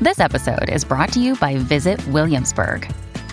This episode is brought to you by Visit Williamsburg.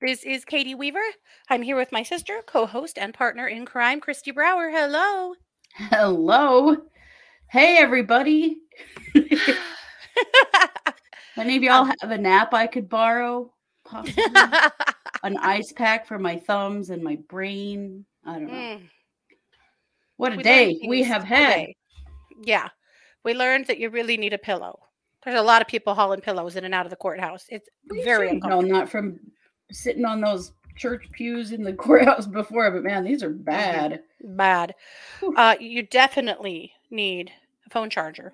This is Katie Weaver. I'm here with my sister, co host, and partner in crime, Christy Brower. Hello. Hello. Hey, everybody. Any of y'all have a nap I could borrow? Possibly? An ice pack for my thumbs and my brain. I don't know. Mm, What a we day we have had. today. Yeah, we learned that you really need a pillow. There's a lot of people hauling pillows in and out of the courthouse. It's very no, uncomfortable. not from sitting on those church pews in the courthouse before, but man, these are bad. Bad. Whew. Uh, you definitely need a phone charger,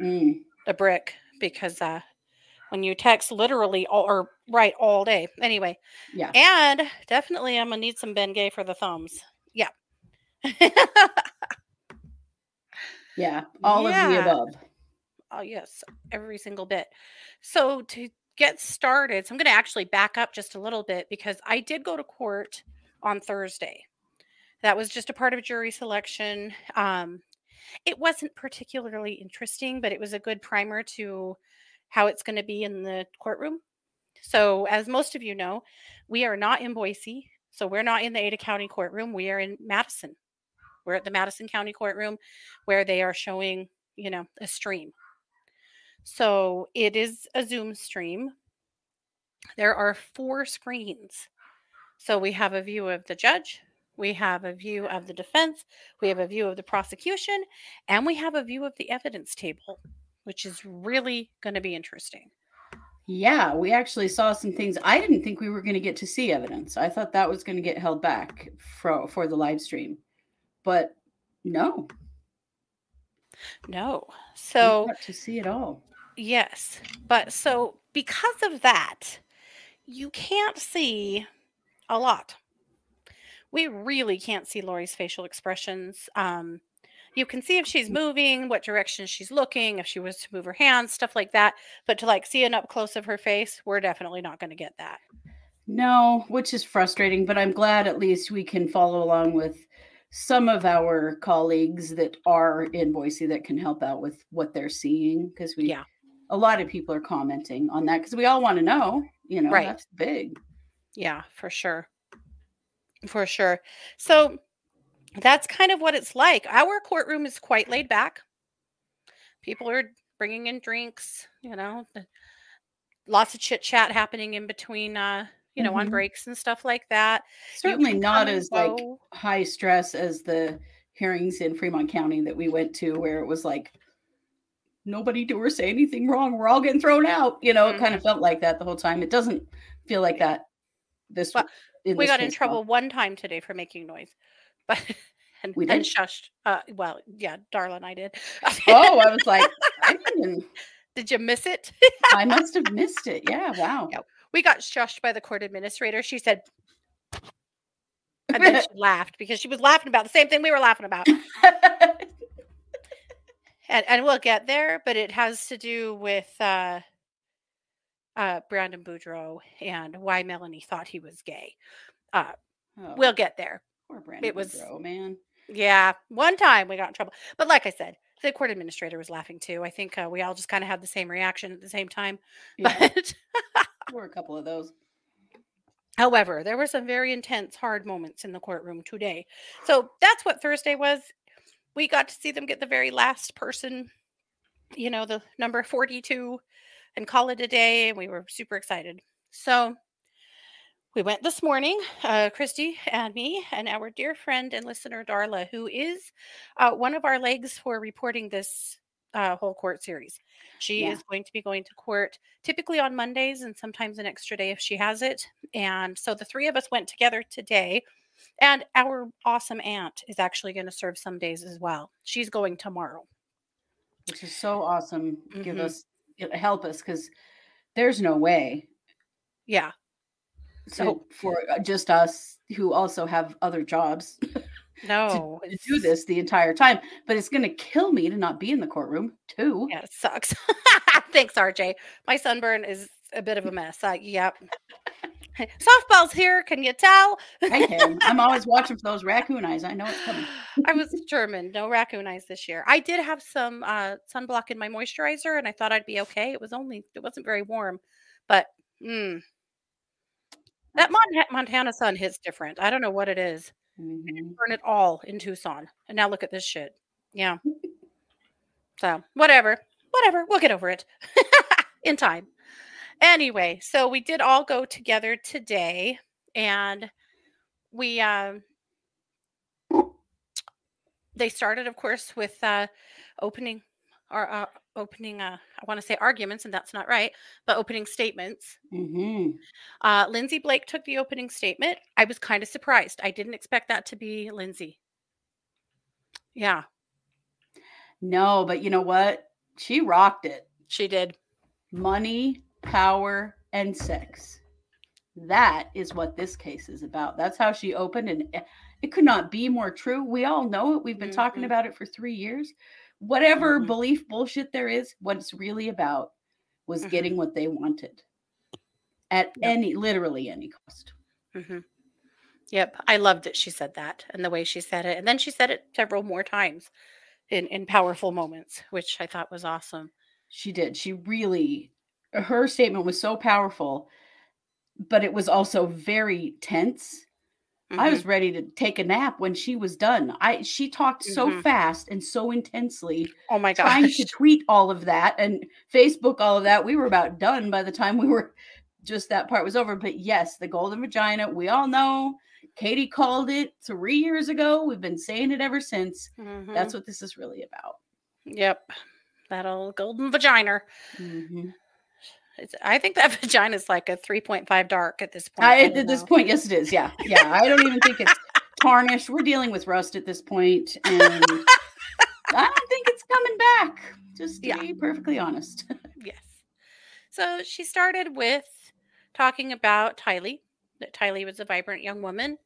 Mm, a brick, because uh, when you text literally all, or write all day. Anyway, yeah. and definitely I'm gonna need some Ben Gay for the thumbs. Yeah. Yeah. All of the above. Oh, yes, every single bit. So to get started, so I'm going to actually back up just a little bit because I did go to court on Thursday. That was just a part of jury selection. Um, it wasn't particularly interesting, but it was a good primer to how it's going to be in the courtroom. So, as most of you know, we are not in Boise. So, we're not in the Ada County courtroom. We are in Madison. We're at the Madison County courtroom where they are showing, you know, a stream. So it is a Zoom stream. There are four screens. So we have a view of the judge, we have a view of the defense, we have a view of the prosecution, and we have a view of the evidence table, which is really going to be interesting. Yeah, we actually saw some things. I didn't think we were going to get to see evidence. I thought that was going to get held back for for the live stream. But no, No. So, to see it all. Yes. But so because of that, you can't see a lot. We really can't see Lori's facial expressions. Um, you can see if she's moving, what direction she's looking, if she was to move her hands, stuff like that. But to like see an up close of her face, we're definitely not going to get that. No, which is frustrating, but I'm glad at least we can follow along with some of our colleagues that are in Boise that can help out with what they're seeing because we Yeah. A lot of people are commenting on that because we all want to know, you know, Right. that's big. Yeah, for sure. For sure. So that's kind of what it's like. Our courtroom is quite laid back. People are bringing in drinks, you know, lots of chit chat happening in between, uh, you know, on Mhm. breaks and stuff like that. Certainly not as like high stress as the hearings in Fremont County that we went to where it was like nobody do or say anything wrong. We're all getting thrown out. You know, it kind of felt like that the whole time. It doesn't feel like that this Well, we this got in trouble one time today for making noise, but and, We and did? shushed. Uh, well, yeah, Darla and I did. Oh, I was like, I didn't did you miss it? I must have missed it. Yeah, wow. Yeah. we got shushed by the court administrator. She said, and then she laughed because she was laughing about the same thing we were laughing about. And and we'll get there, but it has to do with uh, uh, Brandon Boudreaux and why Melanie thought he was gay. Uh, Oh, we'll get there. poor Brandon it was- Boudreaux, man. Yeah, one time we got in trouble, but like I said, the court administrator was laughing too. I think uh, we all just kind of had the same reaction at the same time. Yeah. But there were a couple of those. However, there were some very intense, hard moments in the courtroom today. So that's what Thursday was. We got to see them get the very last person, you know, the number 42, and call it a day. And we were super excited. So we went this morning, uh, Christy and me, and our dear friend and listener, Darla, who is uh, one of our legs for reporting this uh, whole court series. She Yeah. is going to be going to court typically on Mondays and sometimes an extra day if she has it. And so the three of us went together today. And our awesome aunt is actually going to serve some days as well. She's going tomorrow. which is so awesome. Give Mhm. us help us because there's no way Yeah. So- for uh, just us who also have other jobs No. to do this the entire time. But it's going to kill me to not be in the courtroom too. Yeah, it sucks. Thanks, RJ. My sunburn is a bit of a mess. Uh, yep. Softball's here. Can you tell? I can. I'm always watching for those raccoon eyes. I know it's coming. I was German. No raccoon eyes this year. I did have some uh, sunblock in my moisturizer, and I thought I'd be okay. It was only it wasn't very warm, but mm, that Mon- Montana sun hits different. I don't know what it is. Mhm. Burn it all in Tucson, and now look at this shit. Yeah. So whatever, whatever. We'll get over it in time. Anyway, so we did all go together today, and we um they started, of course, with uh opening or uh, opening uh I want to say arguments, and that's not right, but opening statements. Mhm. Uh, Lindsey Blake took the opening statement. I was kind of surprised. I didn't expect that to be Lindsey. Yeah, No, but you know what? She rocked it. she did. Money, power, and sex. That is what this case is about. That's how she opened, and it could not be more true. We all know it. We've been talking Mhm. about it for three years. Whatever Mhm. belief bullshit there is, what it's really about was Mhm. getting what they wanted at Yep. any, literally any cost. hmm Yep, I loved that she said that and the way she said it, and then she said it several more times in in powerful moments, which I thought was awesome. She did. She really, her statement was so powerful, but it was also very tense. I Mhm. was ready to take a nap when she was done. I she talked so Mhm. fast and so intensely, oh my gosh. trying to tweet all of that and Facebook all of that. We were about done by the time we were just that part was over. But yes, the golden vagina, we all know. Katie called it three years ago. We've been saying it ever since. Mhm. That's what this is really about. yep, that old golden vagina. Mhm. It's, I think that vagina is like a three point five dark at this point. I, at this know. point, yes, it is. Yeah, yeah. I don't even think it's tarnished. We're dealing with rust at this point, and I don't think it's coming back. Just to Yeah. be perfectly honest. Yes. So she started with talking about Tylee, that Tylee was a vibrant young woman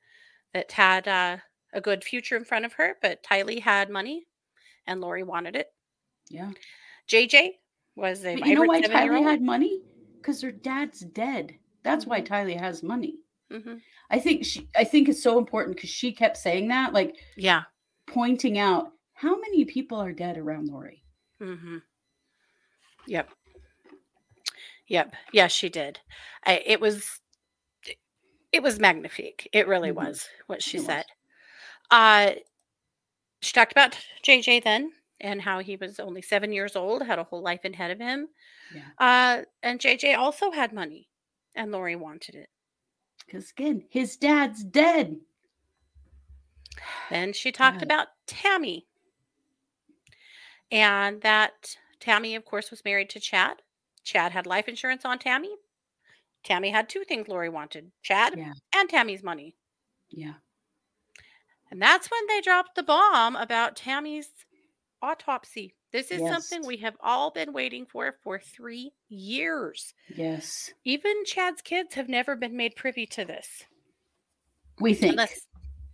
that had uh, a good future in front of her, but Tylee had money and Lori wanted it. Yeah. JJ was But you know why Tylee had money? Because her dad's dead. That's why Mhm. Tylee has money. hmm I think she. I think it's so important because she kept saying that, like Yeah. pointing out how many people are dead around Lori. hmm Yep. Yep. Yes, she did. I, it was. It was magnifique. It really Mhm. was what she It was. said. Uh, she talked about JJ then and how he was only seven years old, had a whole life ahead of him. Yeah. Uh, and JJ also had money, and Lori wanted it. Because again, his dad's dead. Then she talked God. about Tammy. And that Tammy, of course, was married to Chad. Chad had life insurance on Tammy. Tammy had two things Lori wanted Chad Yeah. and Tammy's money. Yeah. And that's when they dropped the bomb about Tammy's autopsy. This is something we have all been waiting for for three years. Yes. Even Chad's kids have never been made privy to this. We think. Unless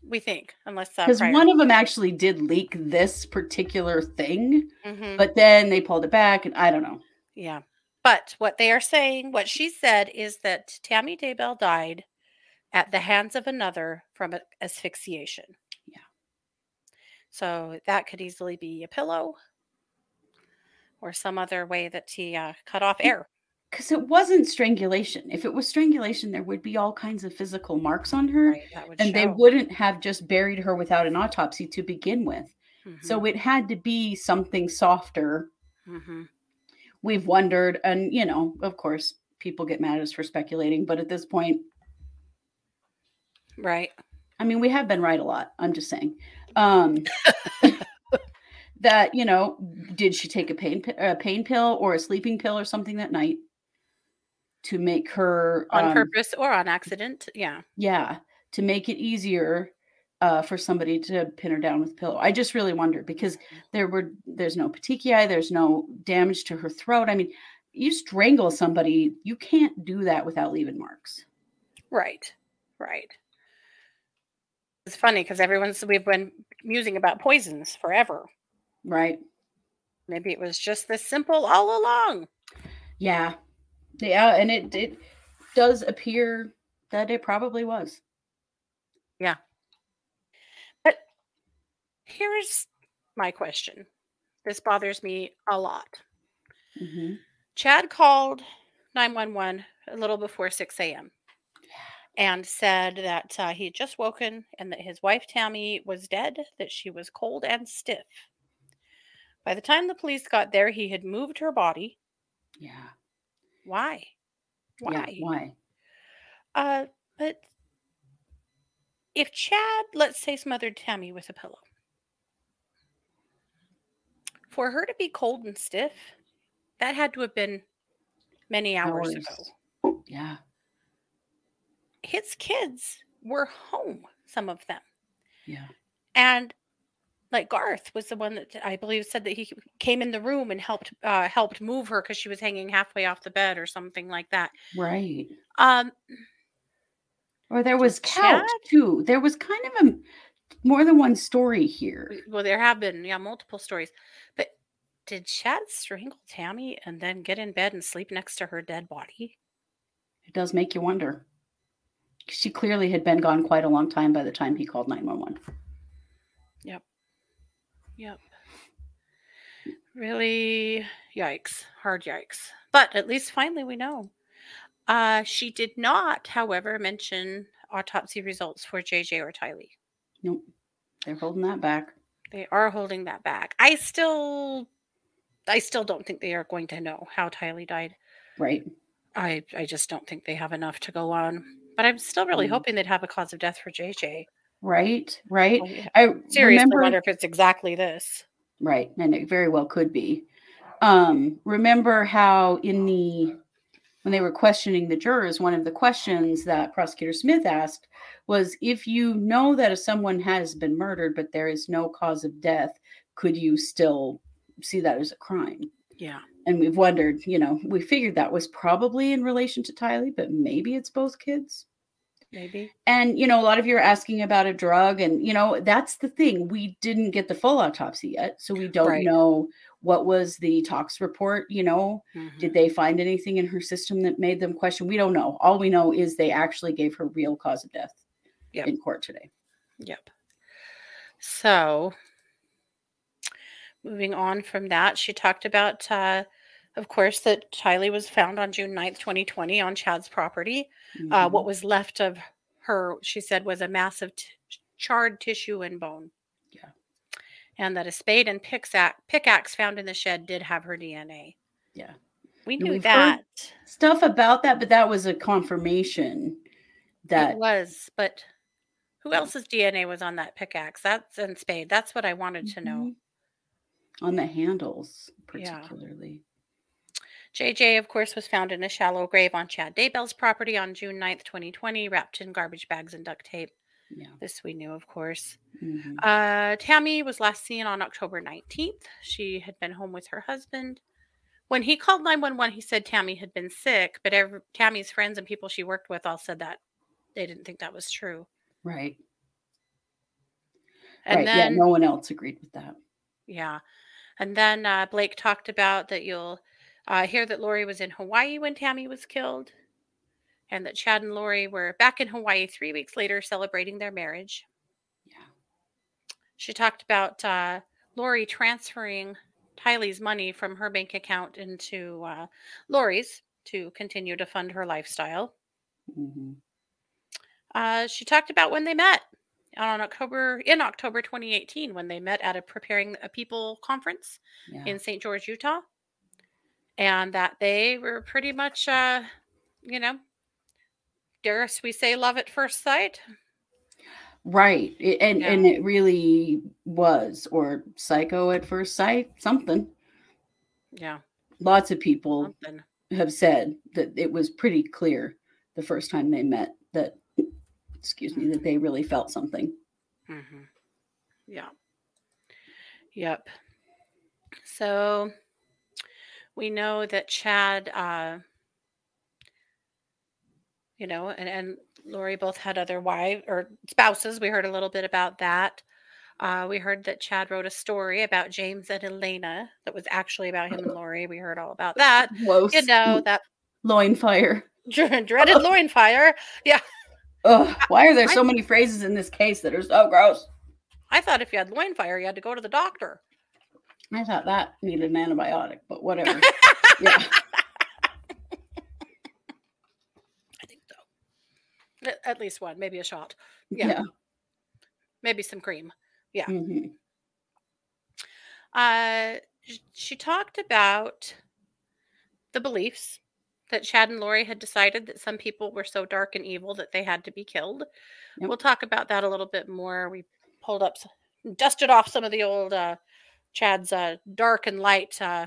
we think, unless uh, Because prior- one of them actually did leak this particular thing, Mhm. but then they pulled it back, and I don't know. Yeah. But what they are saying, what she said is that Tammy Daybell died at the hands of another from asphyxiation. So that could easily be a pillow or some other way that he uh, cut off air. Because it wasn't strangulation. If it was strangulation, there would be all kinds of physical marks on her, Right, and they wouldn't have just buried her without an autopsy to begin with. So Mhm, it had to be something softer. mhm. We've wondered, and you know, of course, people get mad at us for speculating, but at this point, right. I mean, we have been right a lot. I'm just saying. Um, that you know, did she take a pain a pain pill or a sleeping pill or something that night to make her On um, purpose or on accident. Yeah. Yeah, to make it easier uh, for somebody to pin her down with a pillow. I just really wonder because there were there's no petechiae, there's no damage to her throat. I mean, you strangle somebody, you can't do that without leaving marks. Right. Right. It's funny because everyone's we've been musing about poisons forever. Right? Maybe it was just this simple all along. Yeah. Yeah, and it it does appear that it probably was. Yeah. But here's my question. This bothers me a lot. Mhm. Chad called 911 a little before 6 a.m. and said that uh, he had just woken and that his wife Tammy was dead, that she was cold and stiff. By the time the police got there, he had moved her body. Yeah. Why? Why? Yeah, why? Uh, but if Chad, let's say, smothered Tammy with a pillow, for her to be cold and stiff, that had to have been many hours, Hours. ago. Yeah. His kids were home, some of them. Yeah. And like Garth was the one that I believe said that he came in the room and helped uh, helped move her because she was hanging halfway off the bed or something like that. Right. Um, Or there was couch Chad- too. There was kind of a more than one story here. well, there have been yeah multiple stories, but did Chad strangle Tammy and then get in bed and sleep next to her dead body? It does make you wonder. She clearly had been gone quite a long time by the time he called 911. Yep. Yep. Really yikes. Hard yikes. But at least finally we know. Uh she did not, however, mention autopsy results for JJ or Tylee. Nope. They're holding that back. They are holding that back. I still I still don't think they are going to know how Tylee died. Right. I I just don't think they have enough to go on. But I'm still really Mm. hoping they'd have a cause of death for JJ. Right. Right. Oh, yeah. I Seriously remember wonder if it's exactly this. Right. And it very well could be. Um, remember how in the when they were questioning the jurors, one of the questions that prosecutor Smith asked was if you know that if someone has been murdered but there is no cause of death, could you still see that as a crime? Yeah. And we've wondered, you know, we figured that was probably in relation to Tylee, but maybe it's both kids. Maybe. And you know, a lot of you are asking about a drug, and you know, that's the thing. We didn't get the full autopsy yet, so we don't Right. know what was the tox report. You know, Mhm. did they find anything in her system that made them question? We don't know. All we know is they actually gave her real cause of death Yep. in court today. Yep. So, moving on from that, she talked about, uh, of course, that Tylee was found on June 9th, 2020, on Chad's property. Uh, Mhm. what was left of her, she said, was a massive t- charred tissue and bone. Yeah. And that a spade and pickaxe, pickaxe found in the shed did have her DNA. Yeah. We knew that. Stuff about that, but that was a confirmation that it was, but who else's DNA was on that pickaxe? That's and spade. That's what I wanted to know. On the handles, Yeah. particularly. JJ, of course, was found in a shallow grave on Chad Daybell's property on June 9th, 2020, wrapped in garbage bags and duct tape. Yeah. This we knew, of course. Mhm. Uh, Tammy was last seen on October 19th. She had been home with her husband. When he called 911, he said Tammy had been sick, but every, Tammy's friends and people she worked with all said that they didn't think that was true. Right. And right. then, yeah, no one else agreed with that. yeah. And then uh, Blake talked about that you'll uh, hear that Lori was in Hawaii when Tammy was killed, and that Chad and Lori were back in Hawaii three weeks later celebrating their marriage. Yeah. She talked about uh, Lori transferring Tylee's money from her bank account into uh, Lori's to continue to fund her lifestyle. Mm-hmm. Uh, she talked about when they met on October in October 2018 when they met at a preparing a people conference Yeah. in St. George, Utah, and that they were pretty much, uh, you know, dare we say, love at first sight. Right. I- And Yeah. and it really was or psycho at first sight, something. Yeah, Lots of people something. have said that it was pretty clear the first time they met that excuse me that they really felt something. hmm Yeah. Yep. So we know that Chad, uh, you know, and, and Lori both had other wives or spouses. We heard a little bit about that. Uh, we heard that Chad wrote a story about James and Elena that was actually about him and Lori. We heard all about that. Close. You know, that loin fire. dreaded loin fire. Yeah. Ugh, why are there so many phrases in this case that are so gross? I thought if you had loin fire, you had to go to the doctor. I thought that needed an antibiotic, but whatever. yeah. I think so. At, least one, maybe a shot. Yeah. Yeah. Maybe some cream. Yeah. Mhm. Uh, she talked about the beliefs that Chad and Lori had decided that some people were so dark and evil that they had to be killed. Yep. We'll talk about that a little bit more. We pulled up, dusted off some of the old uh, Chad's uh, dark and light. Uh,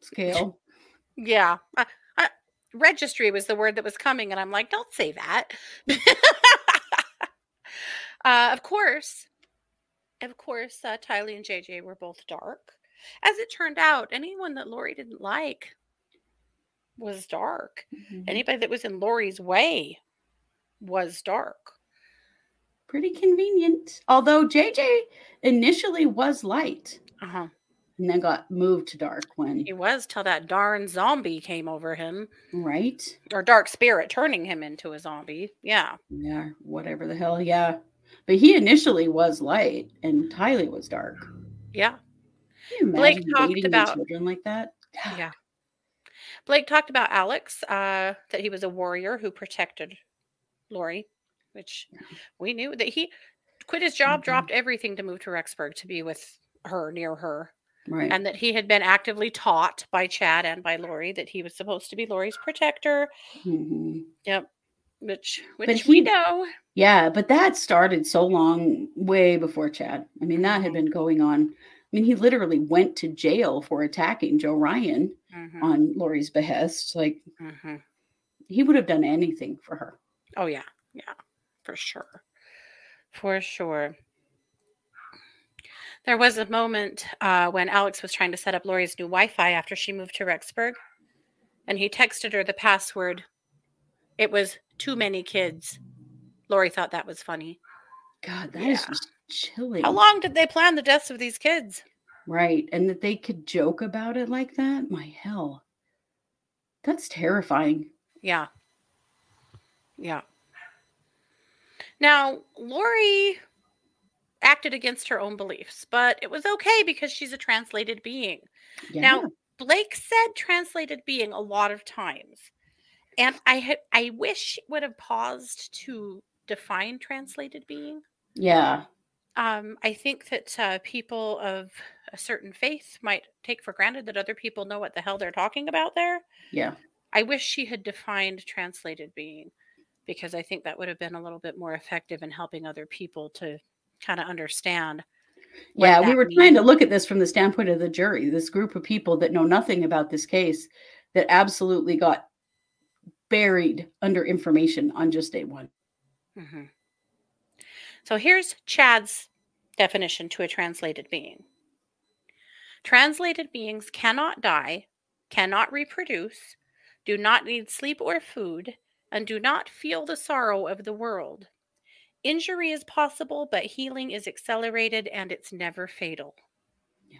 Scale. yeah. Uh, uh, registry was the word that was coming, and I'm like, don't say that. uh, of course, of course, uh, Tylee and JJ were both dark. As it turned out, anyone that Lori didn't like was dark. Mhm. Anybody that was in Lori's way was dark. Pretty convenient. Although JJ initially was light Uh huh. and then got moved to dark when He was till that darn zombie came over him, right? or dark spirit turning him into a zombie. Yeah. Yeah, whatever the hell. Yeah. But he initially was light and Tylee was dark. Yeah. Can you Blake talked about- children like that? Yeah. Blake talked about Alex, uh, that he was a warrior who protected Lori, which we knew that he quit his job, Mhm. dropped everything to move to Rexburg to be with her, near her, Right. and that he had been actively taught by Chad and by Lori that he was supposed to be Lori's protector. Mhm. Yep. Which, which we know. Yeah, but that started so long, way before Chad. I mean, that had Mhm. been going on. I mean, he literally went to jail for attacking Joe Ryan Mhm, on Lori's behest. Like, mhm. he would have done anything for her. Oh yeah, yeah, for sure, for sure. There was a moment uh, when Alex was trying to set up Lori's new Wi-Fi after she moved to Rexburg, and he texted her the password. It was too many kids. Lori thought that was funny. God, that is Yeah. just chilling. How long did they plan the deaths of these kids? Right. And that they could joke about it like that. My hell. That's terrifying. Yeah. Yeah. Now, Lori acted against her own beliefs, but it was okay because she's a translated being. Yeah. Now, Blake said translated being a lot of times. And I had I wish would have paused to define translated being. yeah. Um, I think that uh, people of a certain faith might take for granted that other people know what the hell they're talking about there. Yeah. I wish she had defined translated being because I think that would have been a little bit more effective in helping other people to kind of understand. Yeah. We were trying to look at this from the standpoint of the jury, this group of people that know nothing about this case that absolutely got buried under information on just day one. Mhm. So here's Chad's definition to a translated being Translated beings cannot die, cannot reproduce, do not need sleep or food, and do not feel the sorrow of the world. Injury is possible, but healing is accelerated and it's never fatal. Yeah.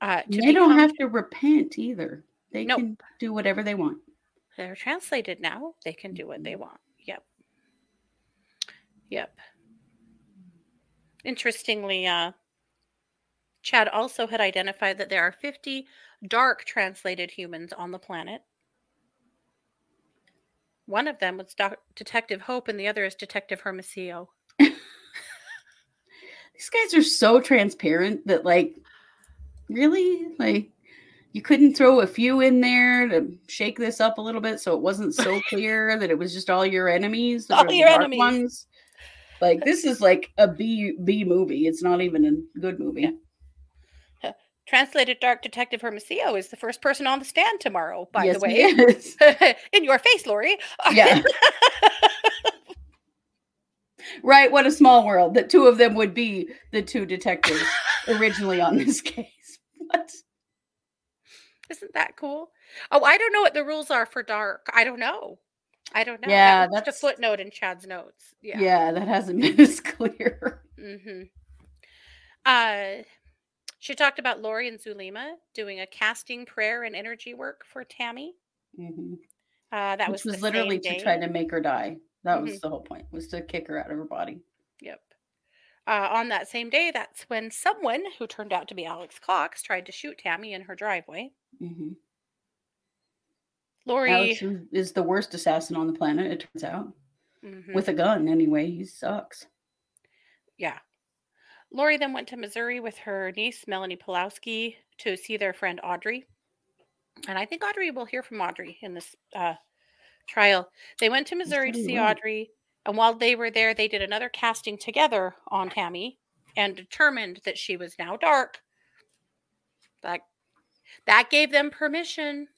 Uh, they don't have to repent either. They Nope. can do whatever they want. they're translated now. They can do what they Mhm. want. Yep. Interestingly, uh, Chad also had identified that there are 50 dark translated humans on the planet. One of them was Doc- Detective Hope, and the other is Detective Hermosillo. These guys are so transparent that, like, really, like, you couldn't throw a few in there to shake this up a little bit so it wasn't so clear that it was just all your enemies, All your enemies. ones. Like this is like a B B movie. It's not even a good movie. Translated Dark Detective Hermosillo is the first person on the stand tomorrow, by Yes, the way. is. In your face, Lori. Yeah. Right, what a small world that two of them would be the two detectives originally on this case. What? Isn't that cool? Oh, I don't know what the rules are for dark. I don't know. I don't know. Yeah, that that's- a footnote in Chad's notes. Yeah. Yeah. that hasn't been as clear. hmm Uh, she talked about Lori and Zulema doing a casting prayer and energy work for Tammy. Mhm. Uh, that Which was, was, literally to day. try to make her die. That Mhm. was the whole point, was to kick her out of her body. Yep. Uh, on that same day, that's when someone who turned out to be Alex Cox tried to shoot Tammy in her driveway. hmm Lori, Alex is- the worst assassin on the planet, it turns out. Mhm. With a gun, anyway. He sucks. yeah. Lori then went to Missouri with her niece Melanie Pawlowski to see their friend Audrey. And I think Audrey will hear from Audrey in this uh, trial. They went to Missouri to see. Audrey, and while they were there, they did another casting together on Tammy and determined that she was now dark. That that gave them permission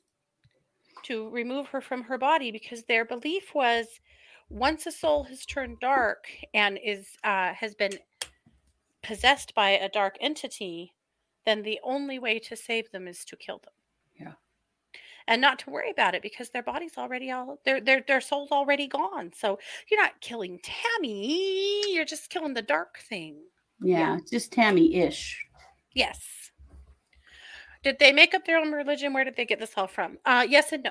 to remove her from her body because their belief was once a soul has turned dark and is uh, has been possessed by a dark entity, then the only way to save them is to kill them. Yeah. And not to worry about it because their body's already all their their their soul's already gone. So you're not killing Tammy, you're just killing the dark thing. Yeah, just Tammy ish. Yes. Did they make up their own religion? Where did they get this all from? Uh yes and no.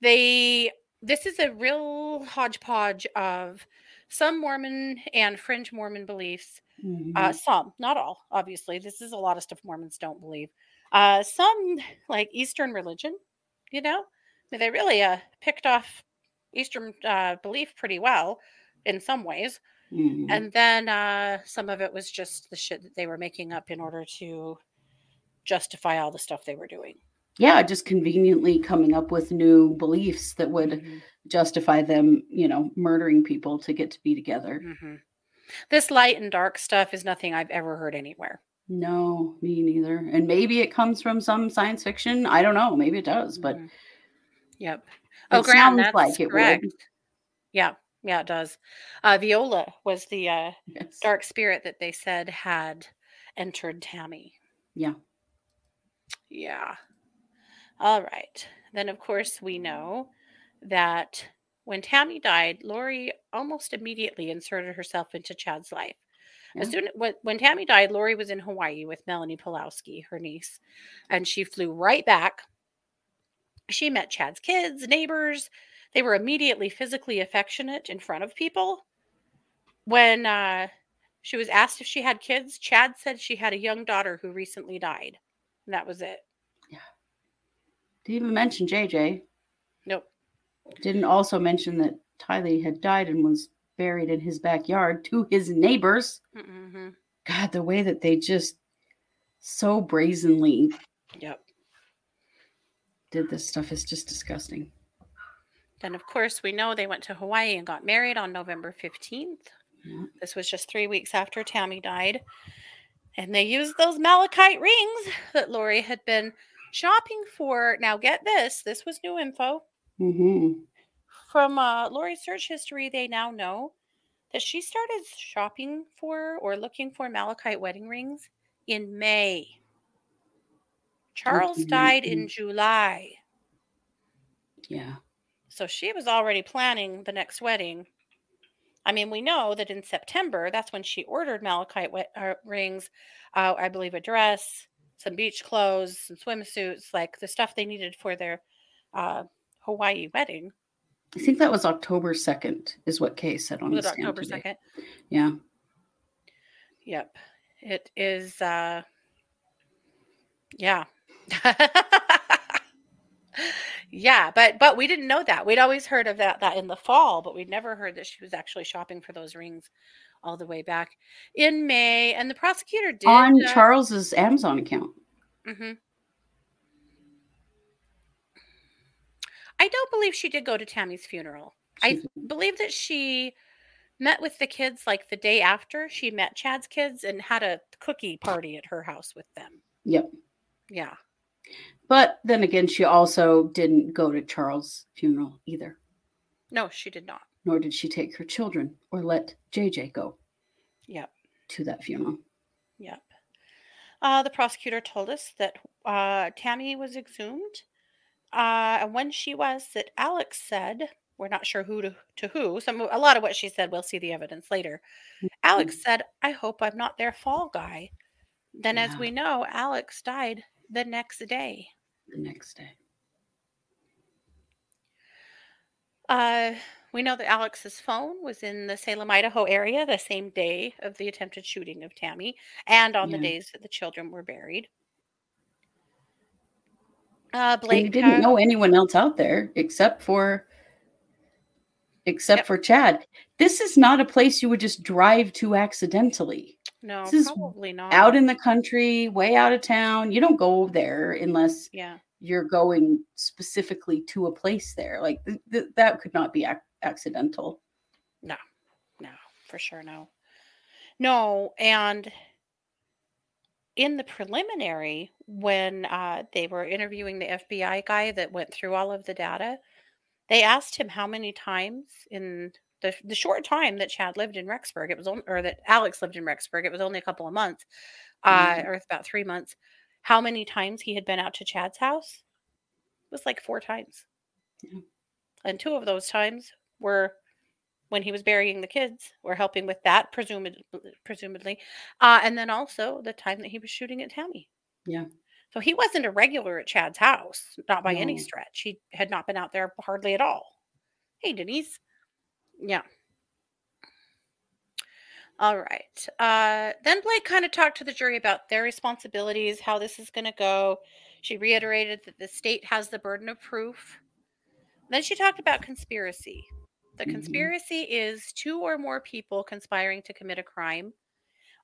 They this is a real hodgepodge of some Mormon and fringe Mormon beliefs uh, some, not all, obviously. This is a lot of stuff Mormons don't believe. Uh, some like Eastern religion, you know, I mean, they really uh, picked off Eastern uh, belief pretty well in some ways. Mhm. And then uh, some of it was just the shit that they were making up in order to justify all the stuff they were doing. yeah, just conveniently coming up with new beliefs that would Mhm, justify them, you know, murdering people to get to be together. mhm. This light and dark stuff is nothing I've ever heard anywhere. No, me neither. And maybe it comes from some science fiction. I don't know. Maybe it does, but Mhm. Yep. Oh, it Graham, sounds like it correct. would. Yeah, yeah, it does. Uh, Viola was the uh, Yes. dark spirit that they said had entered Tammy. Yeah. Yeah. All right. Then, of course, we know that when Tammy died, Lori almost immediately inserted herself into Chad's life. As soon when, when Tammy died, Lori was in Hawaii with Melanie Pawlowski, her niece, and she flew right back. She met Chad's kids, neighbors. They were immediately physically affectionate in front of people. When uh, she was asked if she had kids, Chad said she had a young daughter who recently died. And that was it. Yeah. Didn't even mention JJ. Nope. Didn't also mention that Tylee had died and was buried in his backyard to his neighbors. Mm-hmm. God, the way that they just so brazenly Yep. did this stuff is just disgusting. Then, of course, we know they went to Hawaii and got married on November 15th. Yeah. This was just three weeks after Tammy died. And they used those malachite rings that Lori had been shopping for. Now, get this this was new info. hmm From uh, Lori's search history, they now know that she started shopping for or looking for malachite wedding rings in May. Charles died in July. Yeah. So she was already planning the next wedding. I mean, we know that in September, that's when she ordered malachite uh, rings, uh, I believe a dress, some beach clothes, some swimsuits, like the stuff they needed for their uh, Hawaii wedding. I think that was October 2nd, is what Kay said on Was the it stand October today. 2nd? Yeah. Yep. It is uh, Yeah. yeah, but but we didn't know that. We'd always heard of that that in the fall, but we'd never heard that she was actually shopping for those rings all the way back in May. And the prosecutor did on uh, Charles's Amazon account. Mm-hmm. I don't believe she did go to Tammy's funeral. I believe that she met with the kids like the day after she met Chad's kids and had a cookie party at her house with them. Yep. Yeah. But then again, she also didn't go to Charles' funeral either, No, she did not. nor did she take her children or let JJ go Yep. to that funeral. Yep. Uh, the prosecutor told us that uh, Tammy was exhumed. Uh, and when she was, that Alex said, we're not sure who to, to who. Some a lot of what she said, we'll see the evidence later. Alex said, "I hope I'm not their fall guy." Then, as we know, Alex died the next day. The next day. Uh, we know that Alex's phone was in the Salem, Idaho area the same day of the attempted shooting of Tammy and on the days that the children were buried. Uh, And Blake didn't had- know anyone else out there except for except Yep. for Chad. This is not a place you would just drive to accidentally. No, this is probably not. Out in the country, way out of town. You don't go there unless yeah, you're going specifically to a place there. Like th- th- that could not be ac- accidental. no, no, for sure, no, no, and in the preliminary, when uh, they were interviewing the FBI guy that went through all of the data, they asked him how many times in the, the short time that Chad lived in Rexburg, it was only, or that Alex lived in Rexburg, it was only a couple of months, uh, Mhm. or about three months. How many times he had been out to Chad's house? It was like four times. Yeah. And two of those times were when he was burying the kids, or helping with that, presumably, presumably, uh, and then also the time that he was shooting at Tammy. Yeah. So he wasn't a regular at Chad's house, not by any stretch. He had not been out there hardly at all. Hey, Denise. Yeah. All right. Uh, then Blake kind of talked to the jury about their responsibilities, how this is going to go. She reiterated that the state has the burden of proof. Then she talked about conspiracy. The Mhm. conspiracy is two or more people conspiring to commit a crime.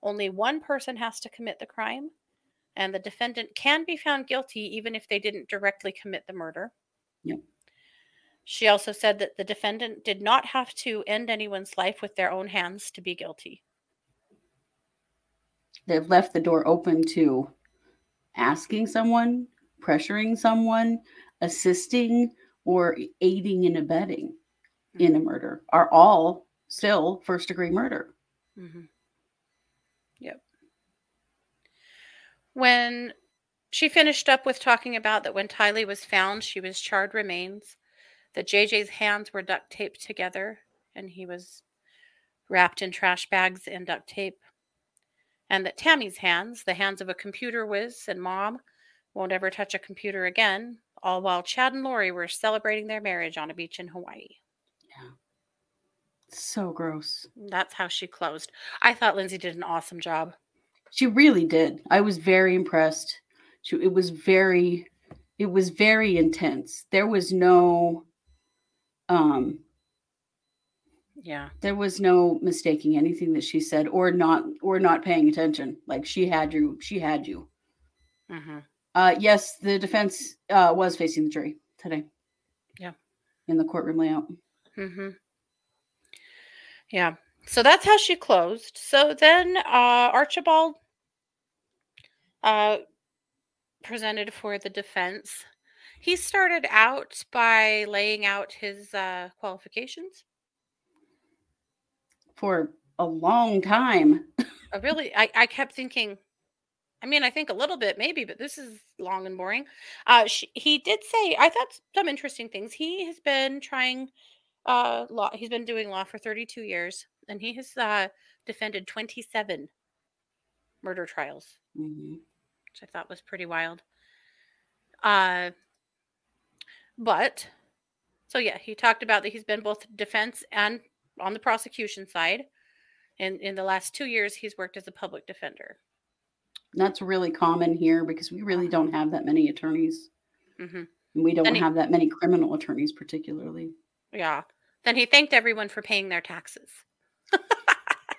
Only one person has to commit the crime, and the defendant can be found guilty even if they didn't directly commit the murder. Yep. She also said that the defendant did not have to end anyone's life with their own hands to be guilty. They've left the door open to asking someone, pressuring someone, assisting, or aiding and abetting in a murder are all still first degree murder. hmm Yep. When she finished up with talking about that when Tylee was found, she was charred remains, that JJ's hands were duct taped together and he was wrapped in trash bags and duct tape, and that Tammy's hands, the hands of a computer whiz and mom, won't ever touch a computer again, all while Chad and Lori were celebrating their marriage on a beach in Hawaii. Yeah. So gross. That's how she closed. I thought Lindsey did an awesome job. She really did. I was very impressed. She, it was very it was very intense. There was no um Yeah. there was no mistaking anything that she said or not or not paying attention. Like she had you she had you. hmm Uh yes, the defense uh was facing the jury today. Yeah. In the courtroom layout. Mm-hmm. Yeah. So that's how she closed. So then uh, Archibald uh, presented for the defense. He started out by laying out his uh, qualifications. For a long time. I really, I, I kept thinking, I mean, I think a little bit maybe, but this is long and boring. Uh, she, he did say, I thought some interesting things. He has been trying uh, law. He's been doing law for 32 years, and he has uh, defended 27 murder trials, Mhm. which I thought was pretty wild. Uh, but so yeah, he talked about that he's been both defense and on the prosecution side. And in the last two years, he's worked as a public defender. That's really common here because we really don't have that many attorneys. Mhm. And we don't he- have that many criminal attorneys, particularly. Yeah. Then he thanked everyone for paying their taxes.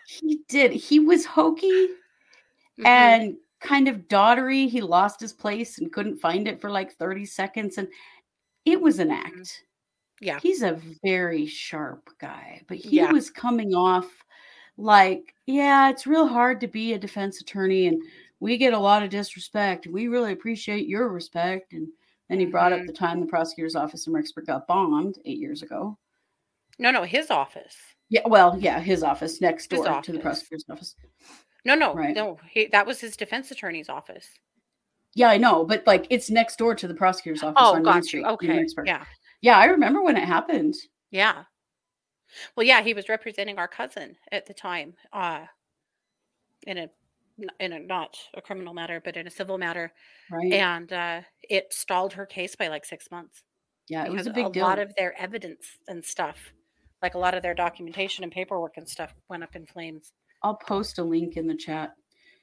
He did. He was hokey Mhm. and kind of doddery. He lost his place and couldn't find it for like 30 seconds. And it was an act. Mm-hmm. Yeah. He's a very sharp guy, but he Yeah. was coming off like, yeah, it's real hard to be a defense attorney and we get a lot of disrespect. We really appreciate your respect. And then he brought up Mhm. the time the prosecutor's office in Rexburg got bombed eight years ago. No, no, his office. Yeah, well, yeah, his office next door to the prosecutor's office. No, no, Right. no. He, that was his defense attorney's office. Yeah, I know, but like it's next door to the prosecutor's office Oh, on Main got Street you. in Okay. Yeah. Yeah, I remember when it happened. Yeah. Well, yeah, he was representing our cousin at the time, uh, in a in a not a criminal matter, but in a civil matter, Right. and uh, it stalled her case by like six months. yeah, it was a big a deal. lot of their evidence and stuff, like a lot of their documentation and paperwork and stuff, went up in flames. I'll post a link in the chat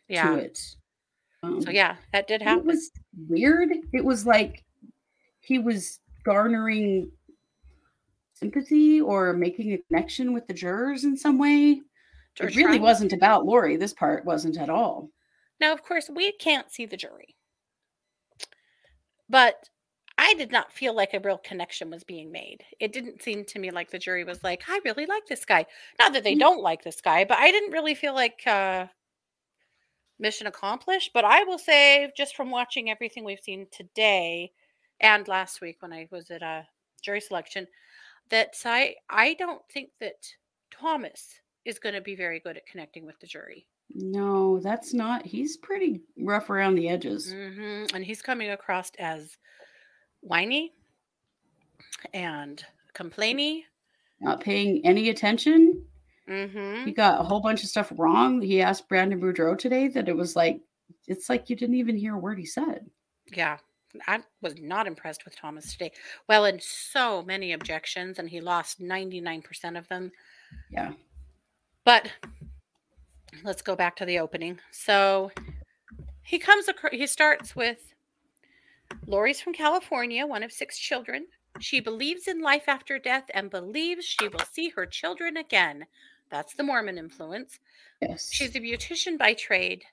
Yeah. to it. Um, So yeah, that did happen. it was weird. It was like he was garnering sympathy or making a connection with the jurors in some way. George it really Trump- wasn't about Lori. This part wasn't at all. Now, of course, we can't see the jury, but I did not feel like a real connection was being made. It didn't seem to me like the jury was like, "I really like this guy." Not that they Mm. don't like this guy, but I didn't really feel like uh, mission accomplished. But I will say, just from watching everything we've seen today and last week when I was at a jury selection, that I I don't think that Thomas is going to be very good at connecting with the jury. No, that's not. He's pretty rough around the edges. hmm And he's coming across as whiny and complainy. Not paying any attention. Hmm He got a whole bunch of stuff wrong. He asked Brandon Boudreaux today that it was like, it's like you didn't even hear a word he said. Yeah, I was not impressed with Thomas today. Well, in so many objections, and he lost 99% of them. Yeah. But let's go back to the opening. So he comes across, he starts with Lori's from California, one of six children. She believes in life after death and believes she will see her children again. That's the Mormon influence. Yes. She's a beautician by trade.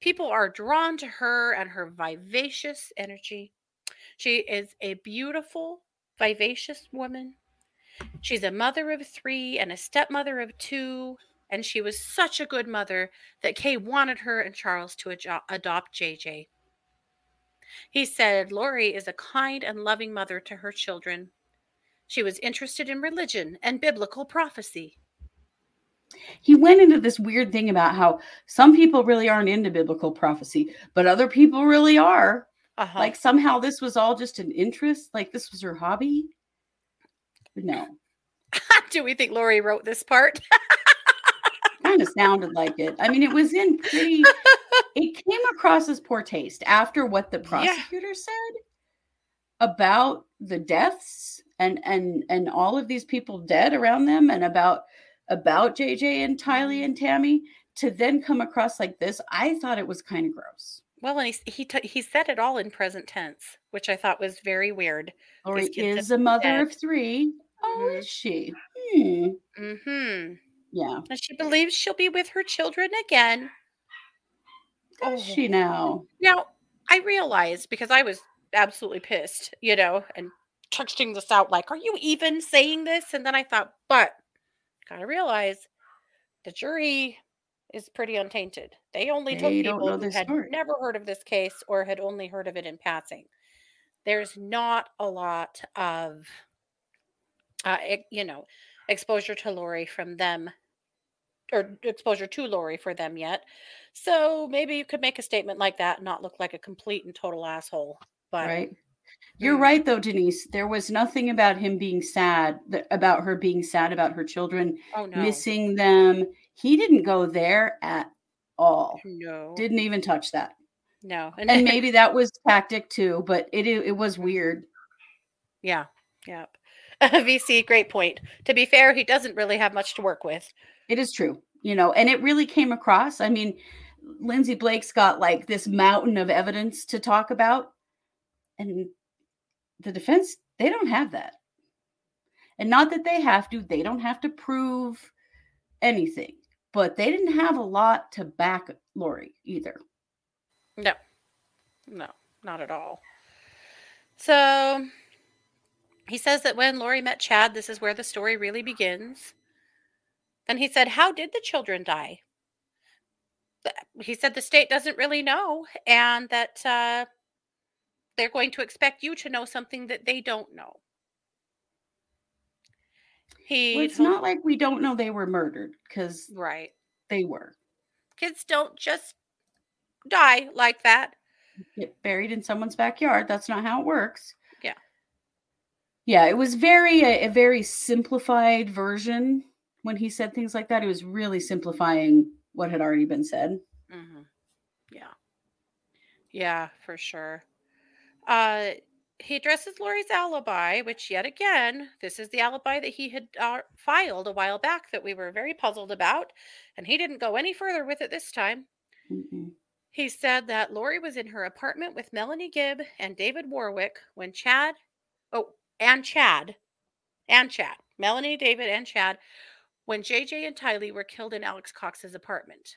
People are drawn to her and her vivacious energy. She is a beautiful, vivacious woman. She's a mother of three and a stepmother of two. And she was such a good mother that Kay wanted her and Charles to ado- adopt JJ. He said Lori is a kind and loving mother to her children. She was interested in religion and biblical prophecy. He went into this weird thing about how some people really aren't into biblical prophecy, but other people really are. Uh-huh. Like somehow this was all just an interest, like this was her hobby. No, Do we think Lori wrote this part? kind of sounded like it. I mean, it was in pretty, it came across as poor taste after what the Yeah. prosecutor said about the deaths and and and all of these people dead around them and about about JJ and Tylee and Tammy to then come across like this. I thought it was kind of gross. Well, and he he t- he said it all in present tense, which I thought was very weird. Lori These is a mother dead. of three. Oh, Mhm. is she? Hmm. Mm-hmm. Yeah. And she believes she'll be with her children again. Does Oh. she now? Now, I realized because I was absolutely pissed, you know, and texting this out like, "Are you even saying this?" And then I thought, but gotta realize the jury is pretty untainted. They only took They don't people who had story. never heard of this case or had only heard of it in passing. There's not a lot of, uh, you know, exposure to Lori from them, or exposure to Lori for them yet. So maybe you could make a statement like that and not look like a complete and total asshole. But Right. You're Mm. right, though, Denise. There was nothing about him being sad, about her being sad about her children, oh no, missing them. He didn't go there at all. no, Didn't even touch that. no, And maybe that was tactic too, but it it, it was weird. Yeah. Yep. VC, great point. To be fair, he doesn't really have much to work with. It is true, you know, and it really came across. I mean, Lindsey Blake's got like this mountain of evidence to talk about. And the defense, they don't have that. And not that they have to, they don't have to prove anything, but they didn't have a lot to back Lori either. No, no, not at all. So he says that when Lori met Chad, this is where the story really begins. Then he said, How did the children die? He said the state doesn't really know, and that uh, they're going to expect you to know something that they don't know. He Well, it's told- not like we don't know they were murdered because right. they were. Kids don't just die like that. Get buried in someone's backyard. That's not how it works. Yeah. Yeah, it was very a, a very simplified version when he said things like that. It was really simplifying what had already been said. hmm Yeah. Yeah, for sure. Uh, he addresses Lori's alibi, which, yet again, this is the alibi that he had uh, filed a while back that we were very puzzled about, and he didn't go any further with it this time. Mm-mm. He said that Lori was in her apartment with Melanie Gibb and David Warwick when Chad, oh, and Chad, and Chad, Melanie, David, and Chad, when JJ and Tylee were killed in Alex Cox's apartment.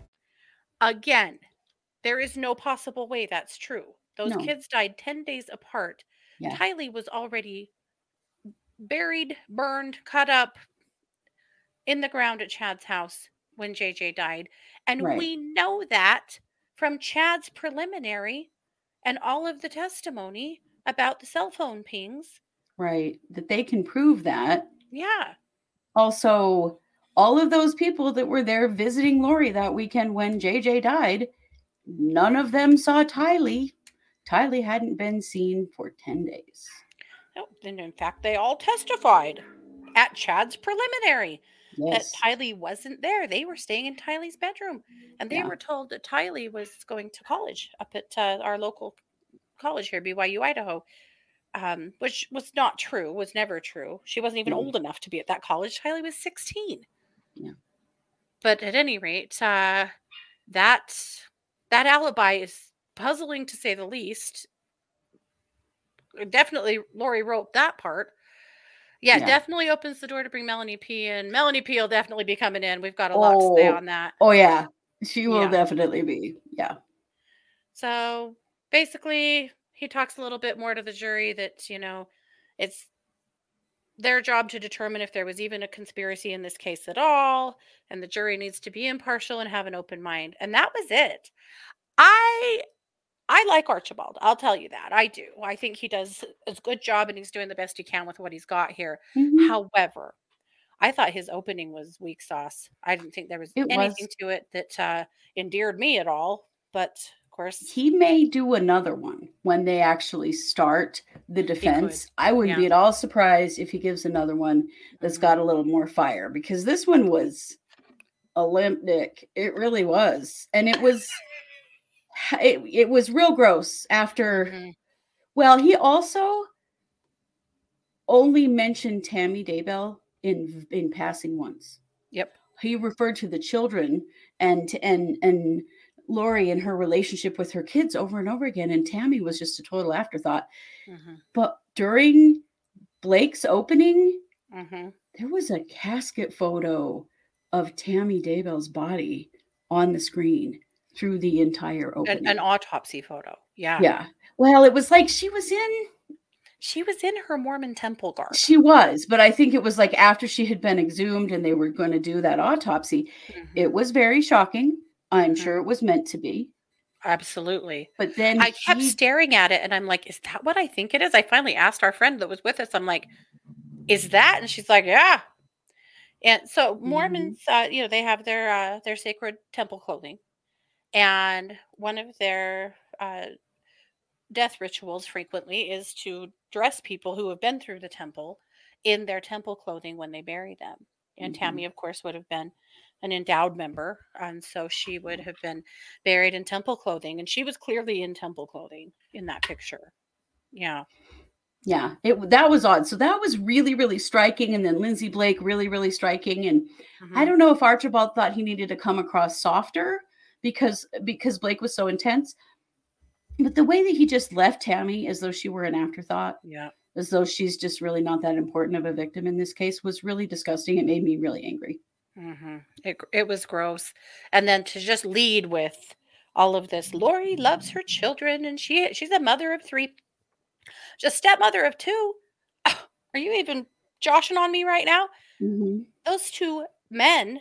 Again, there is no possible way that's true. Those No. kids died 10 days apart. Yeah. Tylee was already buried, burned, cut up in the ground at Chad's house when JJ died. And Right. we know that from Chad's preliminary and all of the testimony about the cell phone pings. Right. That they can prove that. Yeah. Also, all of those people that were there visiting Lori that weekend when JJ died, none of them saw Tylee. Tylee hadn't been seen for 10 days. No, and in fact, they all testified at Chad's preliminary. Yes. that Tylee wasn't there. They were staying in Tylee's bedroom, and they Yeah. were told that Tylee was going to college up at uh, our local college here, BYU Idaho, um, which was not true. Was never true. She wasn't even No. old enough to be at that college. Tylee was sixteen. Yeah. But at any rate, uh, that that alibi is puzzling to say the least. Definitely, Lori wrote that part. Yeah, Yeah. definitely opens the door to bring Melanie P in. Melanie P will definitely be coming in. We've got a lot to say Oh. on that. Oh, yeah. She will Yeah. definitely be. Yeah. So basically, he talks a little bit more to the jury that, you know, it's their job to determine if there was even a conspiracy in this case at all. And the jury needs to be impartial and have an open mind. And that was it. I I like Archibald. I'll tell you that. I do. I think he does a good job and he's doing the best he can with what he's got here. Mhm. However, I thought his opening was weak sauce. I didn't think there was It anything was. to it that uh, endeared me at all. But course, He may do another one when they actually start the defense. I wouldn't be at all surprised if he gives another one that's Mhm. got a little more fire because this one was Olympic. It really was. And it was it, it was real gross after Mhm. well, he also only mentioned Tammy Daybell in in passing once. Yep. He referred to the children and and and Lori and her relationship with her kids over and over again, and Tammy was just a total afterthought. Mhm. But during Blake's opening, Mhm. there was a casket photo of Tammy Daybell's body on the screen through the entire opening. An, an autopsy photo. Yeah. yeah. Well, it was like she was in She was in her Mormon temple garb. She was, but I think it was like after she had been exhumed and they were going to do that autopsy. Mhm. It was very shocking. I'm Mhm. sure it was meant to be. Absolutely. But then I kept he- staring at it and I'm like, is that what I think it is? I finally asked our friend that was with us, I'm like, is that? And she's like, yeah. And so Mm-hmm. Mormons, uh, you know, they have their uh, their sacred temple clothing, and one of their uh, death rituals frequently is to dress people who have been through the temple in their temple clothing when they bury them. And Mhm. Tammy, of course, would have been an endowed member, and so she would have been buried in temple clothing, and she was clearly in temple clothing in that picture. Yeah. yeah, it that was odd. So that was really, really striking. And then Lindsey Blake, really, really striking. And I Mhm. don't know if Archibald thought he needed to come across softer because because Blake was so intense. But the way that he just left Tammy as though she were an afterthought, Yeah. as though she's just really not that important of a victim in this case, was really disgusting. It made me really angry. Hmm It it was gross, and then to just lead with all of this. Lori loves her children, and she she's a mother of three, just stepmother of two. Are you even joshing on me right now? Mhm. Those two men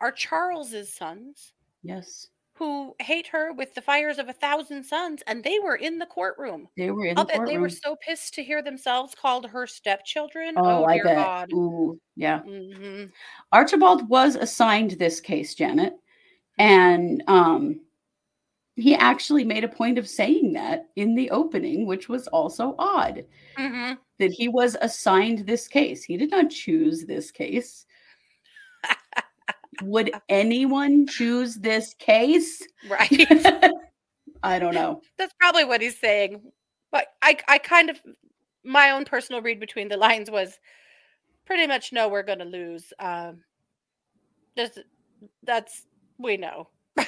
are Charles's sons, Yes, who hate her with the fires of a thousand suns, and they were in the courtroom. they were in I'll the bet they were so pissed to hear themselves called her stepchildren. Oh, Oh, I dear bet. God. Ooh, yeah. hmm Archibald was assigned this case, Janet, and um, he actually made a point of saying that in the opening, which was also odd hmm that he was assigned this case. He did not choose this case. Would anyone choose this case? Right. I don't know. That's probably what he's saying. But I I kind of my own personal read between the lines was pretty much no, we're gonna lose. Um that's we know.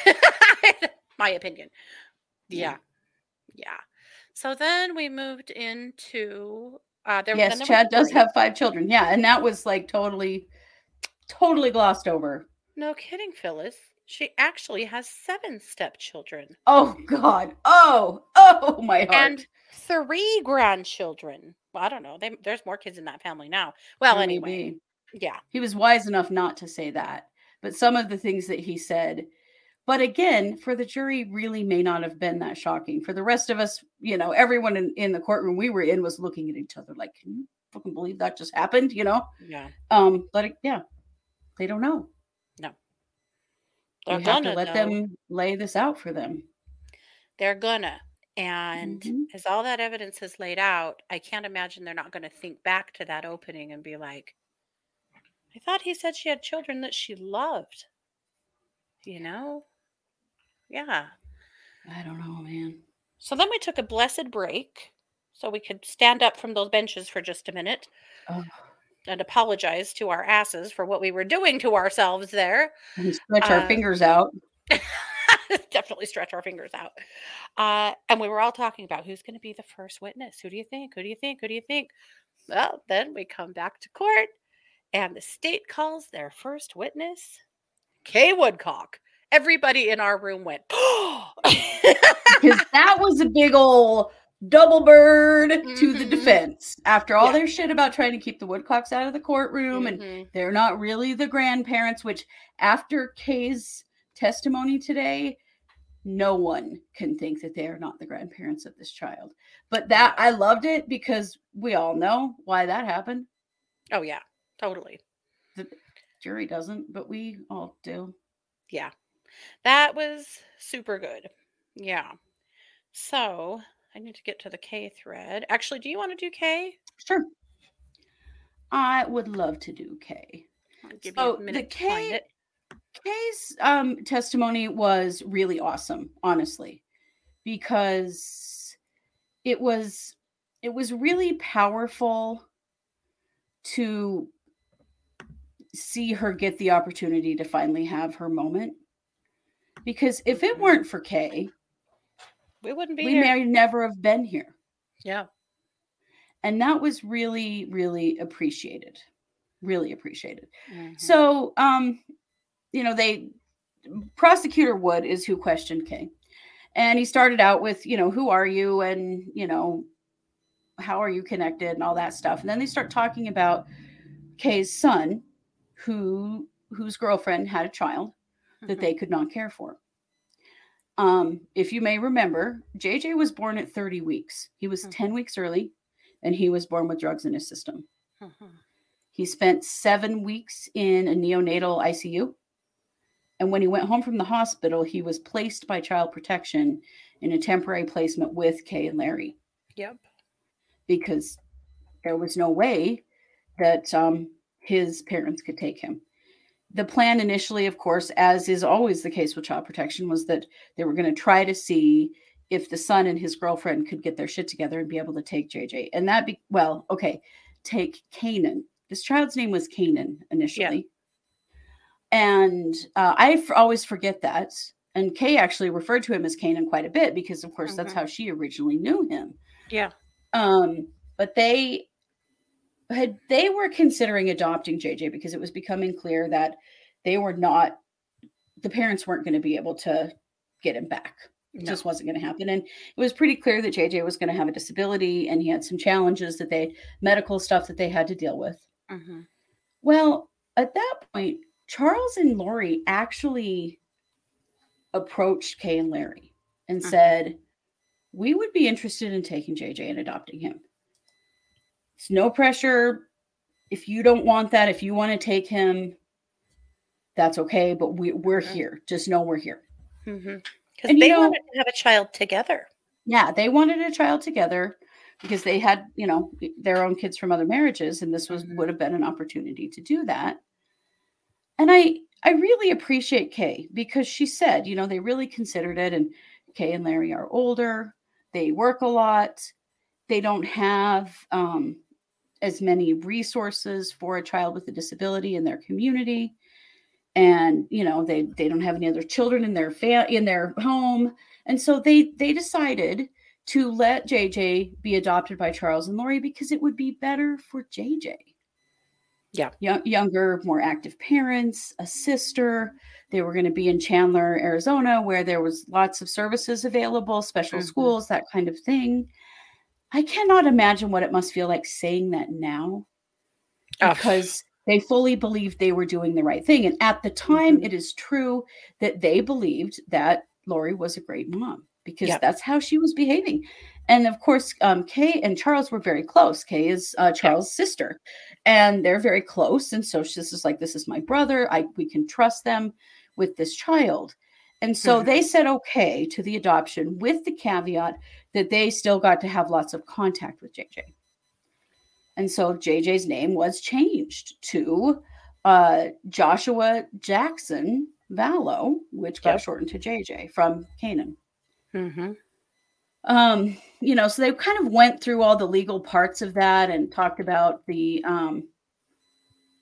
my opinion. Yeah. Yeah. So then we moved into uh there yes, then there was Chad does have five children. Yeah, and that was like totally, totally glossed over. No kidding, Phyllis. She actually has seven stepchildren Oh God. Oh, oh my heart. and three grandchildren. Well, I don't know. They, there's more kids in that family now. Well, There may anyway, yeah. he was wise enough not to say that but some of the things that he said but again for the jury really may not have been that shocking for the rest of us you know everyone in, in the courtroom we were in was looking at each other like can you fucking believe that just happened you know Yeah. um but it- yeah they don't know They're to gonna let them lay this out for them They're gonna. And Mhm. as all that evidence is laid out, I can't imagine they're not going to think back to that opening and be like, I thought he said she had children that she loved. You know? Yeah. i don't know man So then we took a blessed break so we could stand up from those benches for just a minute oh, and apologize to our asses for what we were doing to ourselves there. and stretch our Uh, fingers out definitely stretch our fingers out. Uh, and we were all talking about who's going to be the first witness. Who do you think? Who do you think? Who do you think? Well, then we come back to court, and the state calls their first witness, Kay Woodcock. Everybody in our room went, because that was a big old double bird to the Mhm. defense after all Yeah. their shit about trying to keep the woodcocks out of the courtroom and Mhm. they're not really the grandparents which after kay's testimony today no one can think that they are not the grandparents of this child but that i loved it because we all know why that happened Oh, yeah, totally. the jury doesn't but we all do Yeah. That was super good. Yeah. So I need to get to the K thread. Actually, do you want to do K? sure i would love to do kay I'll give So you a the minute to find K- it. Kay's um, testimony was really awesome, honestly, because it was it was really powerful to see her get the opportunity to finally have her moment. Because if it Mhm. weren't for Kay, We wouldn't be we here. may never have been here, yeah. and that was really, really appreciated. Really appreciated. Mhm. So, um, you know, they prosecutor Wood is who questioned Kay. And he started out with, you know, who are you and, you know, how are you connected and all that stuff. And then they start talking about Kay's son, who whose girlfriend had a child that they could not care for. Um, if you may remember, JJ was born at 30 weeks. He was 10 weeks early and he was born with drugs in his system. He spent seven weeks in a neonatal ICU. And when he went home from the hospital, he was placed by child protection in a temporary placement with Kay and Larry Yep. because there was no way that um, his parents could take him. The plan initially, of course, as is always the case with child protection, was that they were going to try to see if the son and his girlfriend could get their shit together and be able to take JJ. And that be well, okay, take Canaan. This child's name was Canaan initially. And uh, I f- always forget that. And Kay actually referred to him as Canaan quite a bit because, of course, that's how she originally knew him. Yeah. Um, but they had they were considering adopting JJ because it was becoming clear that they were not the parents weren't going to be able to get him back. It No. just wasn't going to happen. And it was pretty clear that JJ was going to have a disability and he had some challenges that they medical stuff that they had to deal with. Mhm. Well, at that point, Charles and Lori actually approached Kay and Larry and Mhm. said, We would be interested in taking JJ and adopting him. It's no pressure. If you don't want that, if you want to take him, that's okay. But we, we're Mhm. here. Just know we're here. Because you they know- wanted to have a child together. Yeah, they wanted a child together because they had, you know, their own kids from other marriages, and this was Mhm. would have been an opportunity to do that. And I I really appreciate Kay because she said, you know, they really considered it, and Kay and Larry are older, they work a lot, they don't have um, as many resources for a child with a disability in their community and you know they they don't have any other children in their fa- in their home and so they they decided to let JJ be adopted by Charles and Lori because it would be better for JJ. Yeah. Young, younger, more active parents, a sister. They were going to be in Chandler, Arizona, where there was lots of services available, special Mhm. schools, that kind of thing. I cannot imagine what it must feel like saying that now Oh. because they fully believed they were doing the right thing. And at the time, Mhm. it is true that they believed that Lori was a great mom because Yeah. that's how she was behaving. And of course, um, Kay and Charles were very close. Kay is uh, Charles' sister, and they're very close. And so this is like, this is my brother. I we can trust them with this child. And so Mhm. they said okay to the adoption with the caveat that they still got to have lots of contact with JJ. And so JJ's name was changed to uh, Joshua Jackson Vallow, which got Yep. shortened to JJ from Canaan. Mhm. Um, you know, so they kind of went through all the legal parts of that and talked about the um,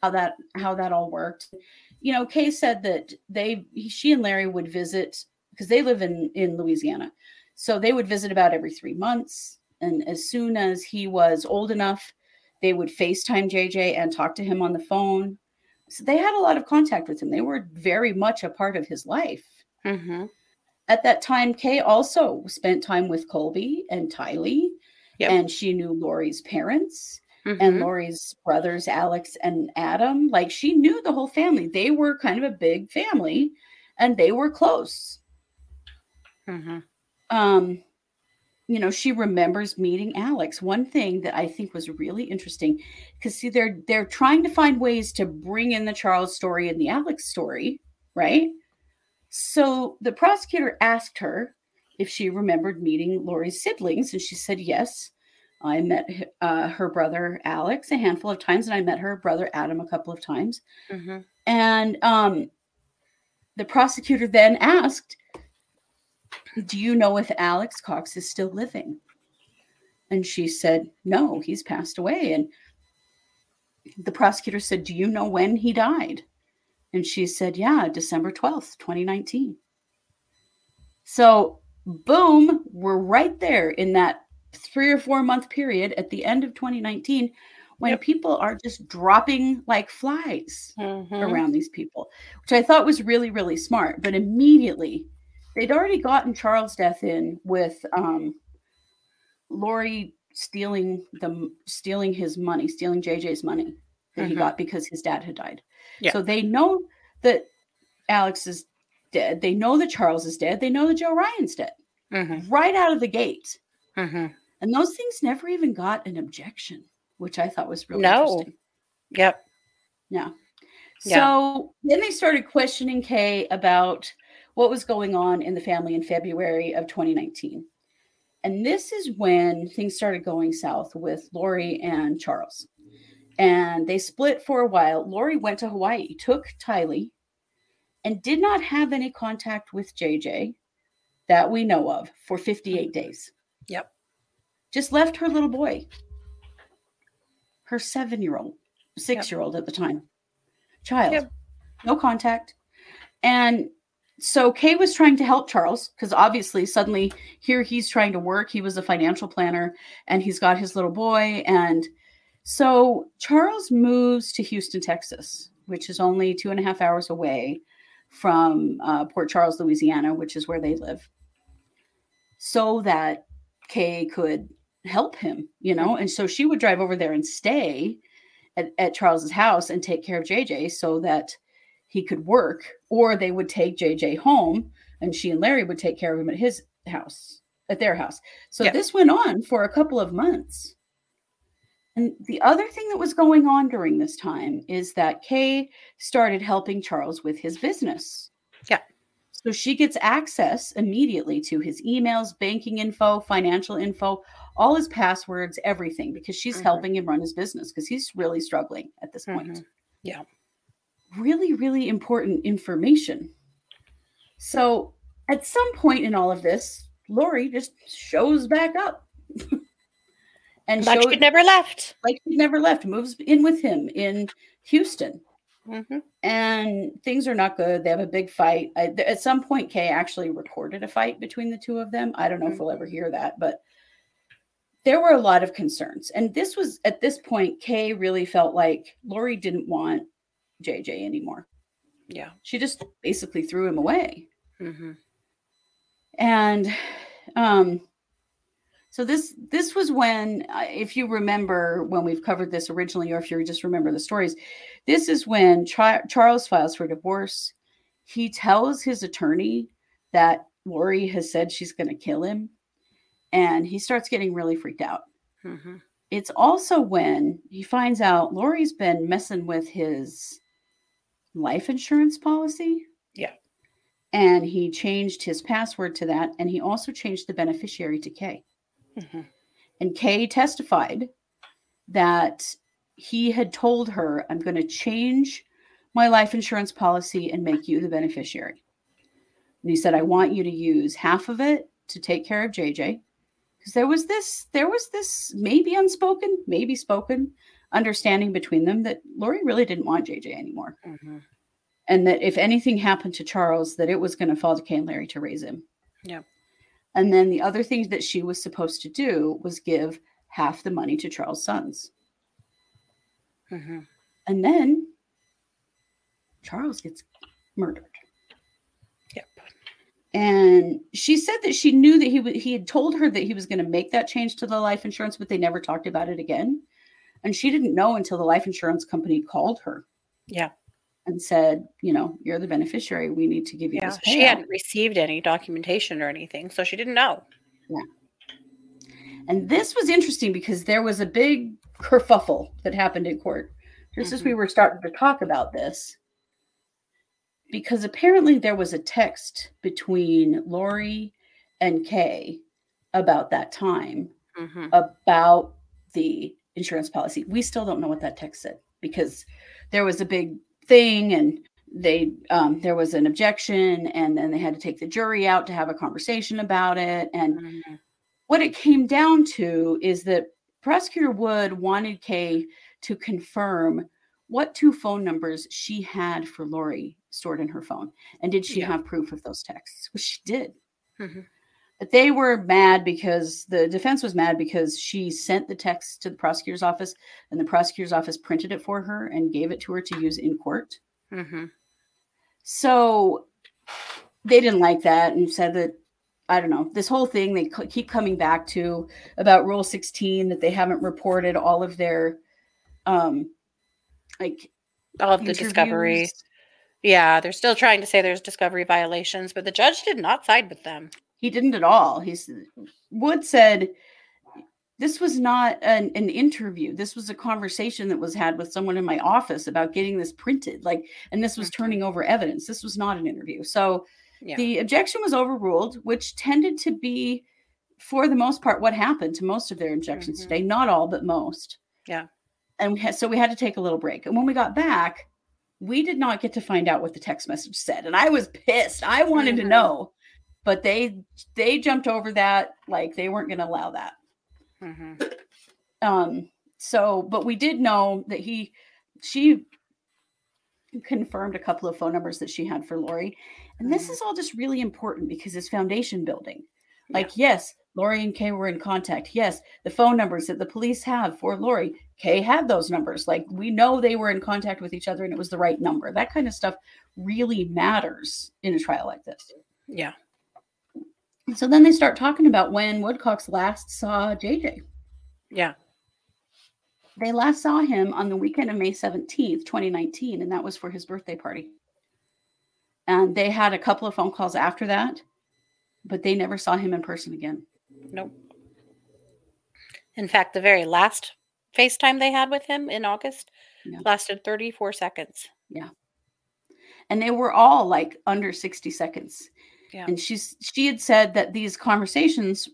how that how that all worked. You know, Kay said that they she and Larry would visit because they live in in Louisiana, so they would visit about every three months. And as soon as he was old enough, they would FaceTime JJ and talk to him on the phone. So they had a lot of contact with him. They were very much a part of his life. Mhm. At that time, Kay also spent time with Colby and Tylee, Yep. and she knew Lori's parents and Mhm. Lori's brothers, Alex and Adam. Like she knew the whole family. They were kind of a big family, and they were close. Mhm. Um, you know, she remembers meeting Alex. One thing that I think was really interesting, because see, they're they're trying to find ways to bring in the Charles story and the Alex story, right? So the prosecutor asked her if she remembered meeting Lori's siblings, and she said yes. I met uh, her brother Alex a handful of times, and I met her brother Adam a couple of times. Mhm. And um, the prosecutor then asked, Do you know if Alex Cox is still living? And she said, No, he's passed away. And the prosecutor said, Do you know when he died? And she said, Yeah, December 12th, 2019. So, boom, we're right there in that three or four month period at the end of 2019 when Yep. people are just dropping like flies Mhm. around these people, which I thought was really, really smart. But immediately, they'd already gotten Charles' death in with um, Lori stealing the stealing his money, stealing JJ's money that he Mhm. got because his dad had died. Yeah. So they know that Alex is dead. They know that Charles is dead. They know that Joe Ryan's dead Mhm. right out of the gate. Mhm. And those things never even got an objection, which I thought was really No. interesting. Yep. Yeah. Yeah. So then they started questioning Kay about what was going on in the family in February of 2019. And this is when things started going south with Lori and Charles. And they split for a while. Lori went to Hawaii, took Tylee, and did not have any contact with JJ that we know of for 58 days. Yep. Just left her little boy, her seven year old, six year old at the time, child, Yep. no contact. And so Kay was trying to help Charles because obviously, suddenly, here he's trying to work. He was a financial planner and he's got his little boy. And so Charles moves to Houston, Texas, which is only two and a half hours away from uh, Port Charles, Louisiana, which is where they live, so that Kay could help him, you know. And so she would drive over there and stay at, at Charles's house and take care of JJ so that he could work, or they would take JJ home and she and Larry would take care of him at his house, at their house. So Yeah. this went on for a couple of months. And the other thing that was going on during this time is that Kay started helping Charles with his business. Yeah. So she gets access immediately to his emails, banking info, financial info, all his passwords, everything, because she's Mhm. helping him run his business because he's really struggling at this point. Mhm. Yeah. Really, really important information. So at some point in all of this, Lori just shows back up. and Like shows she never left. like he never left, moves in with him in Houston hmm and things are not good. They have a big fight. I, th- at some point, Kay actually recorded a fight between the two of them. I don't know if we'll ever hear that, but there were a lot of concerns. And this was at this point, Kay really felt like Lori didn't want JJ anymore. Yeah. She just basically threw him away. hmm And um, so this this was when, if you remember when we've covered this originally, or if you just remember the stories, this is when Char- Charles files for divorce. He tells his attorney that Lori has said she's going to kill him, and he starts getting really freaked out. hmm It's also when he finds out Lori's been messing with his life insurance policy. Yeah. And he changed his password to that. And he also changed the beneficiary to Kay. hmm And Kay testified that he had told her, I'm going to change my life insurance policy and make you the beneficiary. And he said, I want you to use half of it to take care of JJ. Because there was this, there was this maybe unspoken, maybe spoken understanding between them that Lori really didn't want JJ anymore. hmm And that if anything happened to Charles, that it was going to fall to Kay and Larry to raise him. Yeah. And then the other thing that she was supposed to do was give half the money to Charles' sons. hmm And then Charles gets murdered. Yep. And she said that she knew that he w- he had told her that he was going to make that change to the life insurance, but they never talked about it again. And she didn't know until the life insurance company called her Yeah. and said, you know, you're the beneficiary. We need to give you Yeah. this She hadn't received any documentation or anything, so she didn't know. Yeah. And this was interesting because there was a big kerfuffle that happened in court just as we were starting to talk about this. Because apparently there was a text between Lori and Kay about that time hmm about the insurance policy. We still don't know what that text said because there was a big thing and they um, there was an objection and then they had to take the jury out to have a conversation about it and hmm what it came down to is that prosecutor wood wanted kay to confirm what two phone numbers she had for lori stored in her phone and did she Yeah. have proof of those texts which she did Mhm. But they were mad because the defense was mad because she sent the text to the prosecutor's office and the prosecutor's office printed it for her and gave it to her to use in court. Mm-hmm. So they didn't like that and said that I don't know this whole thing they keep coming back to about Rule 16 that they haven't reported all of their um like All of the discovery. Yeah, they're still trying to say there's discovery violations, but the judge did not side with them. He didn't at all. He's Wood said this was not an, an interview. This was a conversation that was had with someone in my office about getting this printed. Like, and this was Mhm. turning over evidence. This was not an interview. So Yeah. the objection was overruled, which tended to be, for the most part, what happened to most of their objections Mhm. today. Not all, but most. Yeah. And we had, so we had to take a little break. And when we got back, we did not get to find out what the text message said. And I was pissed. I wanted to Mhm. know, but they they jumped over that like they weren't going to allow that. hmm Um, so, but we did know that he, she confirmed a couple of phone numbers that she had for Lori. And this Mhm. is all just really important because it's foundation building. Like, yes, Lori and Kay were in contact. Yes, the phone numbers that the police have for Lori, Kay had those numbers. Like, we know they were in contact with each other and it was the right number. That kind of stuff really matters in a trial like this. Yeah. So then they start talking about when Woodcock's last saw JJ. Yeah. They last saw him on the weekend of May 17th, 2019, and that was for his birthday party. And they had a couple of phone calls after that, but they never saw him in person again. Nope. In fact, the very last FaceTime they had with him in August Yeah. lasted 34 seconds. Yeah. And they were all like under 60 seconds. Yeah. And she's she had said that these conversations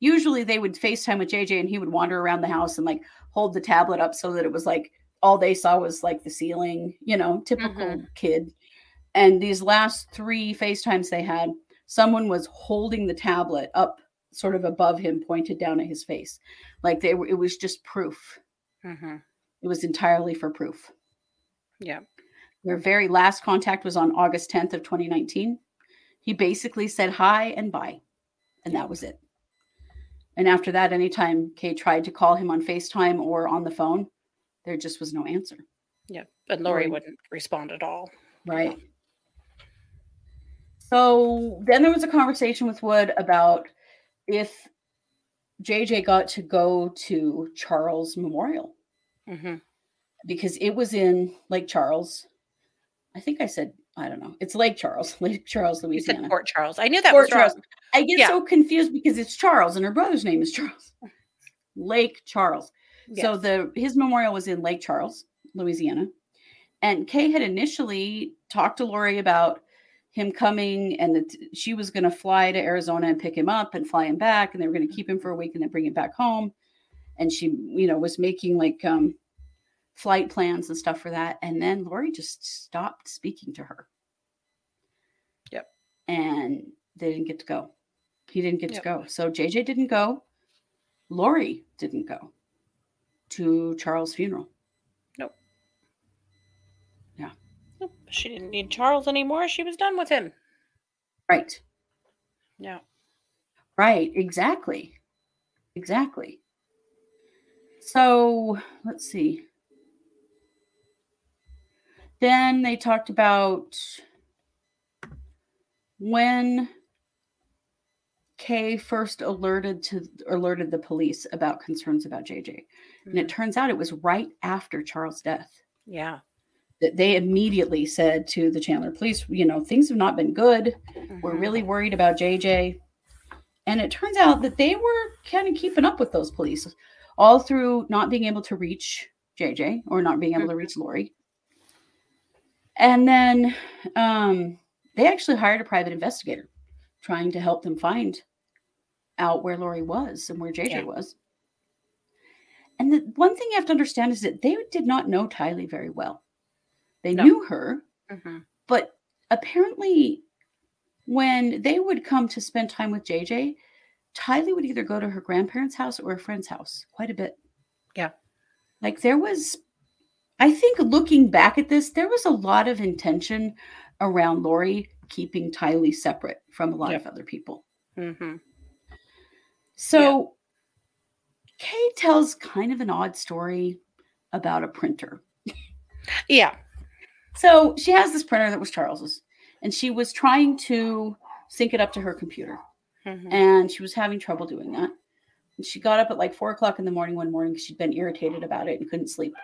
usually they would FaceTime with JJ and he would wander around the house and like hold the tablet up so that it was like all they saw was like the ceiling, you know, typical kid. And these last three FaceTimes they had, someone was holding the tablet up sort of above him, pointed down at his face. Like they were, it was just proof. hmm It was entirely for proof. Yeah. Their very last contact was on August 10th of 2019. He basically said hi and bye, and that was it. And after that, anytime Kay tried to call him on FaceTime or on the phone, there just was no answer. Yeah. But Lori Lori- wouldn't respond at all. Right. So then there was a conversation with Wood about if JJ got to go to Charles Memorial hmm because it was in Lake Charles. I think I said, I don't know. It's Lake Charles, Lake Charles, Louisiana. You said Port Charles. I knew that Port was wrong. Charles. I get Yeah. so confused because it's Charles and her brother's name is Charles. Lake Charles. So the his memorial was in Lake Charles, Louisiana. And Kay had initially talked to Lori about him coming and that she was going to fly to Arizona and pick him up and fly him back and they were going to keep him for a week and then bring him back home. And she, you know, was making like um flight plans and stuff for that. And then Lori just stopped speaking to her. Yep. And they didn't get to go. He didn't get Yep. to go. So JJ didn't go. Lori didn't go to Charles' funeral. Nope. Yeah. She didn't need Charles anymore. She was done with him. Right. Yeah. Right. Exactly. Exactly. So let's see. Then they talked about when Kay first alerted to alerted the police about concerns about JJ. And it Mhm. turns out it was right after Charles' death. Yeah. that they immediately said to the Chandler police, you know, things have not been good. We're Mhm. really worried about JJ. And it turns out that they were kind of keeping up with those police all through not being able to reach JJ or not being able to reach Lori. And then um, they actually hired a private investigator trying to help them find out where Lori was and where JJ Yeah. was. And the one thing you have to understand is that they did not know Tylee very well. They No. knew her, Mhm. but apparently when they would come to spend time with JJ, Tylee would either go to her grandparents' house or a friend's house quite a bit. Yeah. Like there was, I think looking back at this, there was a lot of intention around Lori keeping Tylee separate from a lot Yeah. of other people. Mm-hmm. So Kay tells kind of an odd story about a printer. Yeah. So she has this printer that was Charles's, and she was trying to sync it up to her computer, Mhm. and she was having trouble doing that. And she got up at like four o'clock in the morning one morning because she'd been irritated about it and couldn't sleep.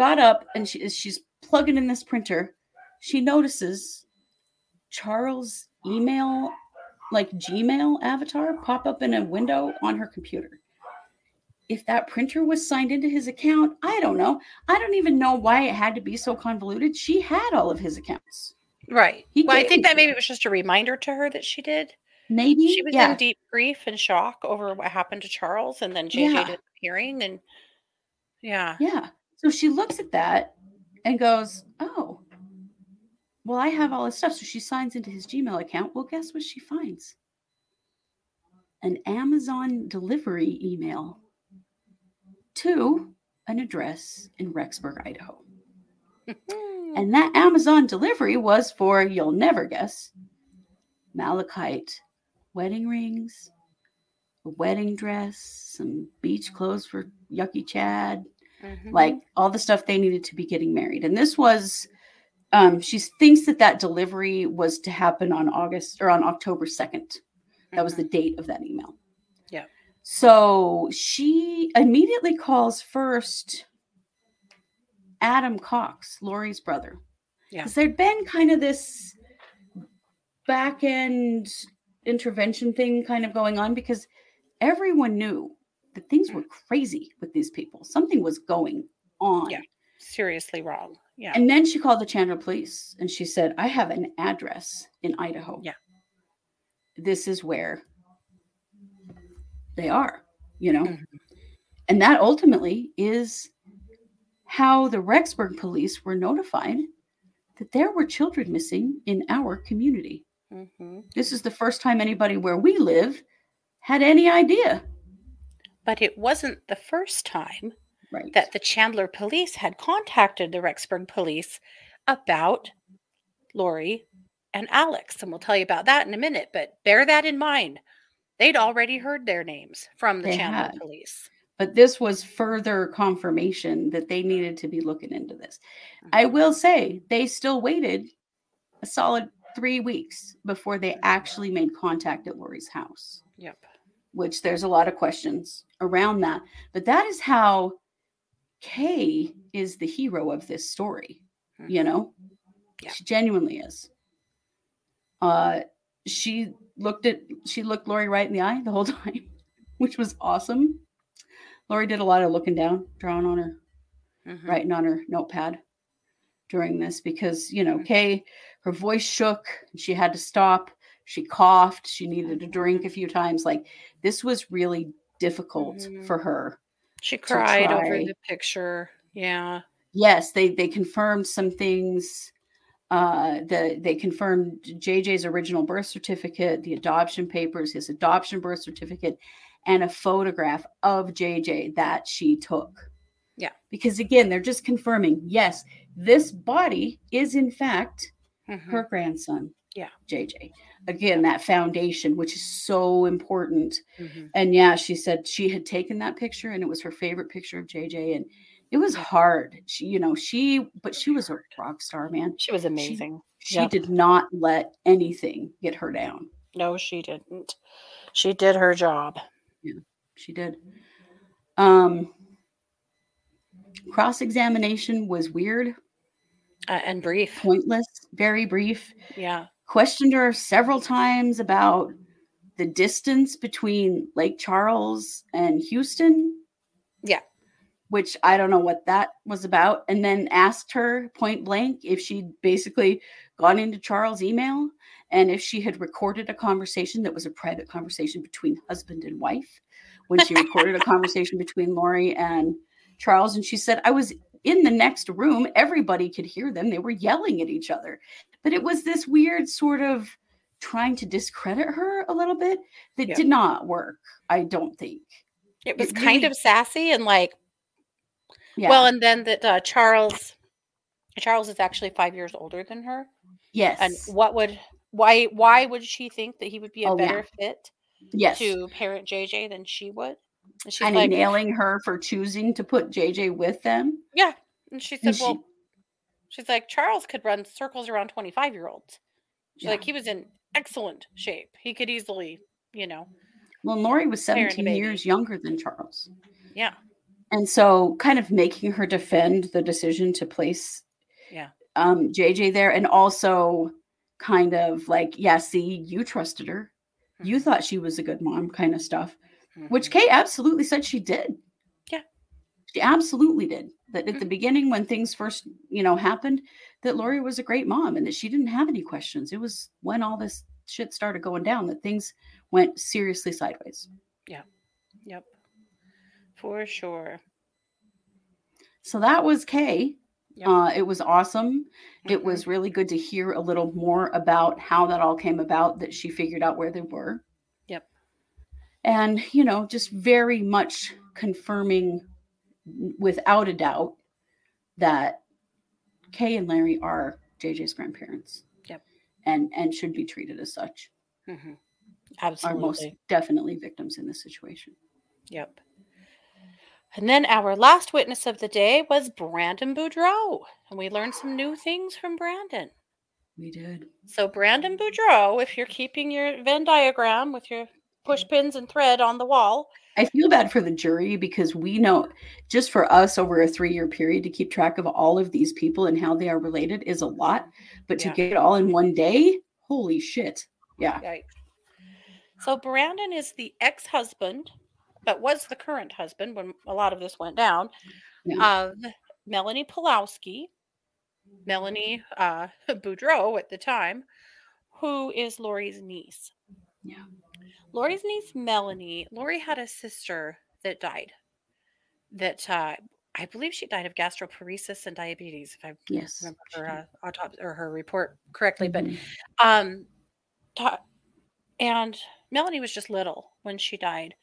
Got up and she she's plugging in this printer. She notices Charles' email, like Gmail avatar, pop up in a window on her computer. If that printer was signed into his account, I don't know. I don't even know why it had to be so convoluted. She had all of his accounts. Right. He well, I think that maybe it was just a reminder to her that she did. Maybe She was yeah. in deep grief and shock over what happened to Charles, and then JJ Yeah. did the hearing, and yeah, Yeah. So she looks at that and goes, Oh, well, I have all this stuff. So she signs into his Gmail account. Well, guess what she finds? An Amazon delivery email to an address in Rexburg, Idaho. Hmm. And that Amazon delivery was for, you'll never guess, malachite wedding rings, a wedding dress, some beach clothes for Yucky Chad, Mhm. like all the stuff they needed to be getting married. And this was, um, she thinks that that delivery was to happen on August or on October 2nd. That was the date of that email. Yeah. So she immediately calls first Adam Cox, Lori's brother. Yeah. Because there'd been kind of this back end intervention thing kind of going on because everyone knew that things were crazy with these people. Something was going on. Yeah. seriously wrong. Yeah, And then she called the Chandler police and she said, I have an address in Idaho. Yeah. This is where they are, you know? Mhm. And that ultimately is how the Rexburg police were notified that there were children missing in our community. hmm This is the first time anybody where we live had any idea. But it wasn't the first time Right. that the Chandler police had contacted the Rexburg police about Lori and Alex. And we'll tell you about that in a minute, but bear that in mind. They'd already heard their names from the They Chandler had. police. but this was further confirmation that they needed to be looking into this. Mm-hmm. I will say they still waited a solid three weeks before they actually made contact at Lori's house, Yep. Which there's a lot of questions around that. But that is how Kay is the hero of this story, you know? Yeah. She genuinely is. Uh she looked at she looked Lori right in the eye the whole time, which was awesome. Lori did a lot of looking down, drawing on her, Mhm. writing on her notepad during this because you know, Mhm. Kay, her voice shook, and she had to stop. She coughed, she needed a drink a few times. Like this was really difficult Mhm. for her. She cried over the picture. Yeah. Yes, they they confirmed some things. Uh, the they confirmed JJ's original birth certificate, the adoption papers, his adoption birth certificate, and a photograph of JJ that she took. Yeah. Because again, they're just confirming, yes, this body is in fact Mhm. her grandson. Yeah. JJ. Again, that foundation, which is so important. Mhm. And yeah, she said she had taken that picture and it was her favorite picture of JJ. And it was hard. She, you know, she, but she was a rock star, man. She was amazing. She Yep. did not let anything get her down. No, she didn't. She did her job. yeah She did. Um, Cross examination was weird, Uh, and brief. pointless, very brief. Yeah. Questioned her several times about the distance between Lake Charles and Houston. Yeah. which I don't know what that was about, and then asked her point blank if she'd basically gone into Charles' email and if she had recorded a conversation that was a private conversation between husband and wife when she recorded a conversation between Lori and Charles. And she said, I was in the next room, everybody could hear them. They were yelling at each other. But it was this weird sort of trying to discredit her a little bit that Yeah. did not work, I don't think. It was It kind of sassy and like, Yeah. well, and then that uh, Charles, Charles is actually five years older than her. yes. And what would, why, why would she think that he would be a Oh, yeah. better fit Yes. to parent JJ than she would. And she's and like, nailing her for choosing to put JJ with them. yeah. And she said, And she- well, she's like, Charles could run circles around 25 year olds. She's Yeah. like, he was in excellent shape. He could easily, you know, Well, Lori was 17 years younger than Charles. yeah. And so kind of making her defend the decision to place Yeah. um JJ there and also kind of like, yeah, see, you trusted her. You Mhm. thought she was a good mom kind of stuff, Mhm. which Kay absolutely said she did. She absolutely did. That at the Mhm. beginning when things first, you know, happened, that Lori was a great mom and that she didn't have any questions. It was when all this shit started going down that things went seriously sideways. Yeah. Yep. For sure. So that was Kay. Yep. Uh, it was awesome. It Mhm. was really good to hear a little more about how that all came about, that she figured out where they were. Yep. And, you know, just very much confirming without a doubt that Kay and Larry are JJ's grandparents. Yep. And and should be treated as such. Mhm. Are most definitely victims in this situation. Yep. And then our last witness of the day was Brandon Boudreaux. And we learned some new things from Brandon. We did. So, Brandon Boudreaux, if you're keeping your Venn diagram with your push pins and thread on the wall, I feel bad for the jury because we know just for us over a three year period to keep track of all of these people and how they are related is a lot. But to Yeah. get it all in one day, holy shit. Yeah. Right. So Brandon is the ex-husband, but was the current husband when a lot of this went down, Yeah. of Melanie Pawlowski, Melanie uh, Boudreaux at the time, who is Lori's niece. Yeah. Lori's niece Melanie. Lori had a sister that died. That uh, I believe she died of gastroparesis and diabetes, if I Yes. remember her uh, autopsy or her report correctly. But Mhm. um ta- and melanie was just little when she died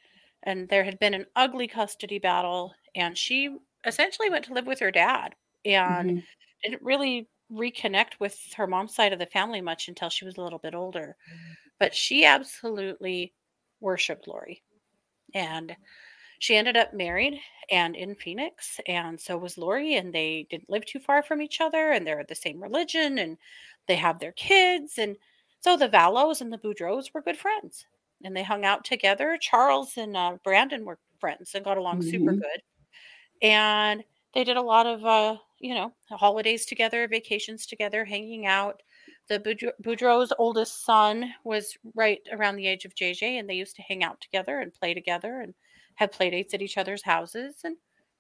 and there had been an ugly custody battle and she essentially went to live with her dad and Mhm. didn't really reconnect with her mom's side of the family much until she was a little bit older but she absolutely worshiped lori and she ended up married and in phoenix and so was lori and they didn't live too far from each other and they're the same religion and they have their kids and so the Vallows and the Boudreaux were good friends and they hung out together. Charles and uh, Brandon were friends and got along super Mhm. good. And they did a lot of, uh, you know, holidays together, vacations together, hanging out. The Boudre- Boudreaux's oldest son was right around the age of JJ, and they used to hang out together and play together and have play dates at each other's houses. And,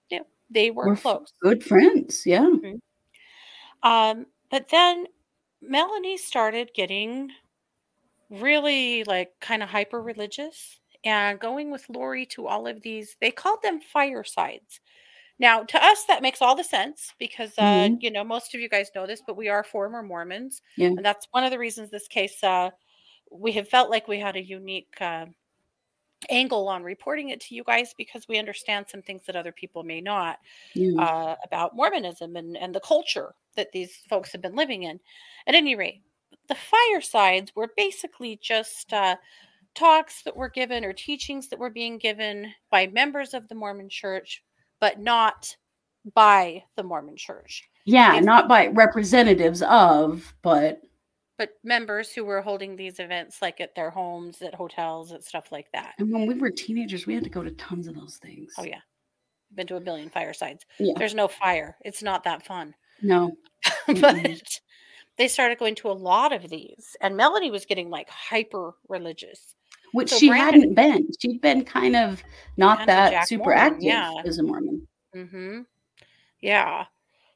you know, they were We're close. Good friends. Yeah. Um, but then Melanie started getting really like kind of hyper religious and going with Lori to all of these, they called them firesides. Now, to us, that makes all the sense because, uh, Mhm. you know, most of you guys know this, but we are former Mormons. Yeah. And that's one of the reasons this case, uh, we have felt like we had a unique uh, angle on reporting it to you guys because we understand some things that other people may not uh, about Mormonism and, and the culture that these folks have been living in. At any rate, the firesides were basically just uh, talks that were given or teachings that were being given by members of the Mormon church, but not by the Mormon church, yeah. Not by representatives of, but but members who were holding these events like at their homes, at hotels, and stuff like that. and when we were teenagers, we had to go to tons of those things. Oh, yeah. Been to a billion firesides. Yeah. There's no fire. It's not that fun. No. but they started going to a lot of these and melanie was getting like hyper religious Which So she Brandon- hadn't been. She'd been kind of not Kind that super Mormon, active yeah. as a Mormon. hmm yeah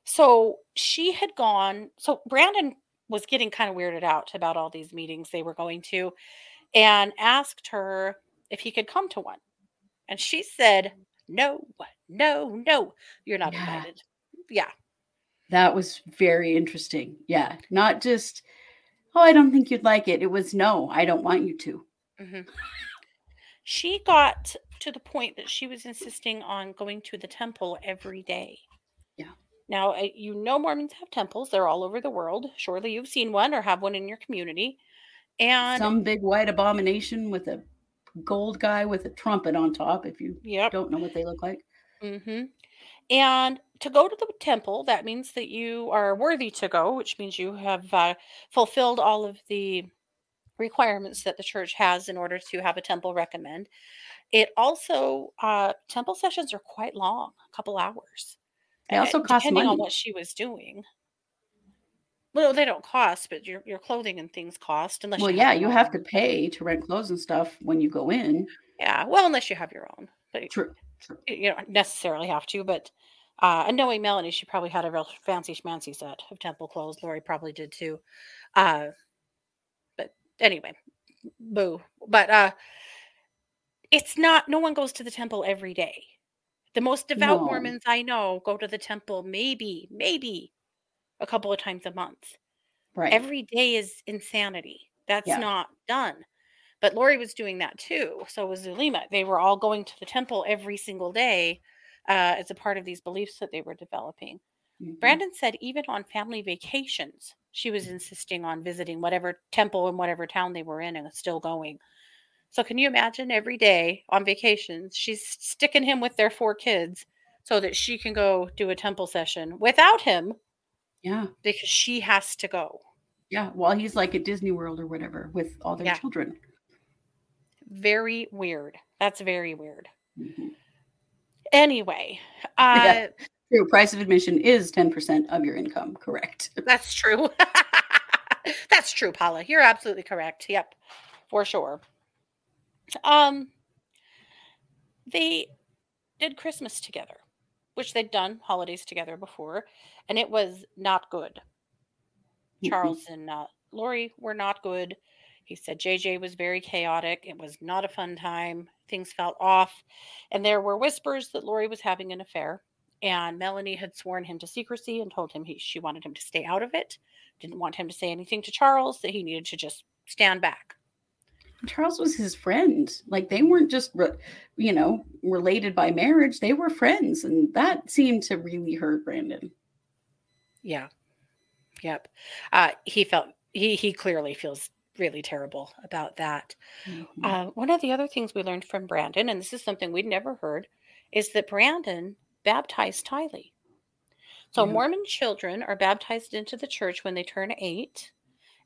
so she had gone so brandon was getting kind of weirded out about all these meetings they were going to and asked her if he could come to one and she said no no no you're not Yeah. invited yeah That was very interesting. Yeah. Not just, oh, I don't think you'd like it. It was, no, I don't want you to. Hmm She got to the point that she was insisting on going to the temple every day. Yeah. Now, uh, you know, Mormons have temples, they're all over the world. Surely you've seen one or have one in your community. And Some big white abomination with a gold guy with a trumpet on top. If you Yep. don't know what they look like, Mm-hmm. And to go to the temple, that means that you are worthy to go, which means you have uh, fulfilled all of the requirements that the church has in order to have a temple recommend. It also, uh, temple sessions are quite long, a couple hours, they also cost depending on what she was doing. Well, they don't cost, but your your clothing and things cost unless Well, you yeah, you your have to pay to rent clothes and stuff when you go in. Yeah, well, unless you have your own, but True. True. you don't necessarily have to. But uh, and knowing Melanie, she probably had a real fancy schmancy set of temple clothes. Lori probably did too. Uh, anyway, boo. But uh, it's not. No one goes to the temple every day. The most devout No. Mormons I know go to the temple maybe, maybe a couple of times a month. Right. Every day is insanity. That's Yeah. not done. But Lori was doing that too. So was Zulema. They were all going to the temple every single day uh, as a part of these beliefs that they were developing. Mhm. Brandon said even on family vacations, she was insisting on visiting whatever temple in whatever town they were in and was still going. So can you imagine every day on vacations, she's sticking him with their four kids so that she can go do a temple session without him Yeah. because she has to go. Yeah. While he's like at Disney World or whatever with all their Yeah. children. Very weird. That's very weird. Mhm. Anyway, Yeah. True. Price of admission is 10% of your income. Correct. that's true. that's true, Paula. You're absolutely correct. Yep, for sure. Um, they did Christmas together, which they'd done holidays together before, and it was not good. Mm-mm. Charles and uh, Lori were not good. He said JJ was very chaotic. It was not a fun time. Things felt off. And there were whispers that Lori was having an affair. And Melanie had sworn him to secrecy and told him he, she wanted him to stay out of it. Didn't want him to say anything to Charles, that he needed to just stand back. Charles was his friend. Like they weren't just, re- you know, related by marriage. They were friends, and that seemed to really hurt Brandon. Yeah. Yep. Uh, he felt, he, he clearly feels really terrible about that. Mhm. Uh, one of the other things we learned from Brandon, and this is something we'd never heard, is that Brandon baptized Tylee. So Yeah. Mormon children are baptized into the church when they turn eight.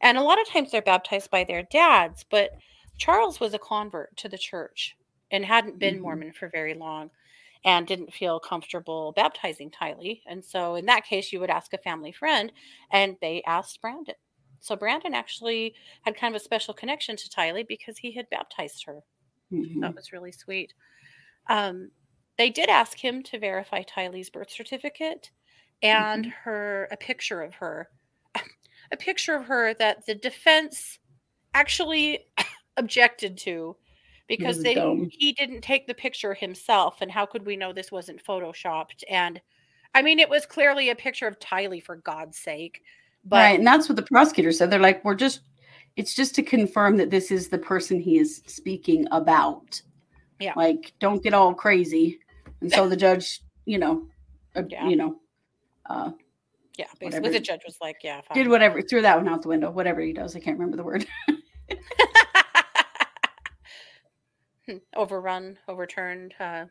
And a lot of times they're baptized by their dads, but Charles was a convert to the church and hadn't been Mhm. Mormon for very long and didn't feel comfortable baptizing Tylee. And so in that case, you would ask a family friend, and they asked Brandon. So Brandon actually had kind of a special connection to Tylee because he had baptized her. Mhm. That was really sweet. Um, they did ask him to verify Tylee's birth certificate and mm-hmm. her a picture of her, a picture of her that the defense actually objected to because they dumb. he didn't take the picture himself and how could we know this wasn't photoshopped and I mean it was clearly a picture of Tylee for God's sake but right, and that's what the prosecutor said. They're like, we're just, it's just to confirm that this is the person he is speaking about. Yeah. Like, don't get all crazy. And so the judge, you know, uh, Yeah. you know, uh, yeah basically whatever. the judge was like yeah fine. did whatever, threw that one out the window. Whatever he does, I can't remember the word. Hmm, overrun, overturned. Uh,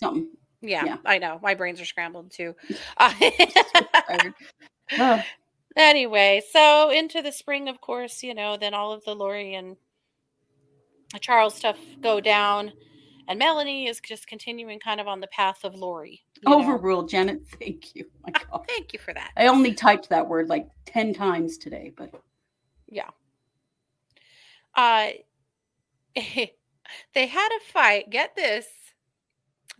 Something. yeah, Yeah. I know. My brains are scrambled too. Uh, Oh, anyway, so into the spring, of course, you know, then all of the Lori and Charles stuff go down, and Melanie is just continuing kind of on the path of Lori. you know. overruled, Janet. Thank you. My God. Thank you for that. I only typed that word like 10 times today, but Yeah. Uh they had a fight. Get this.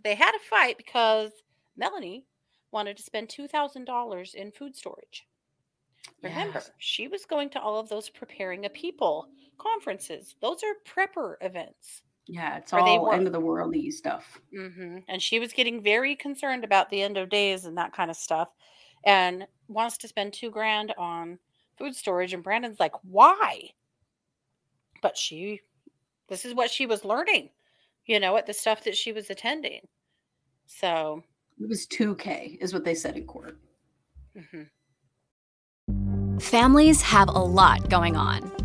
They had a fight because Melanie wanted to spend $2,000 in food storage. Remember, Yes. she was going to all of those preparing a people conferences. Those are prepper events. Yeah, it's Or they all end of the worldy stuff. hmm And she was getting very concerned about the end of days and that kind of stuff and wants to spend two grand on food storage. And Brandon's like, why? But she, this is what she was learning, you know, at the stuff that she was attending. So, It was 2K, is what they said in court. mhm. Families have a lot going on.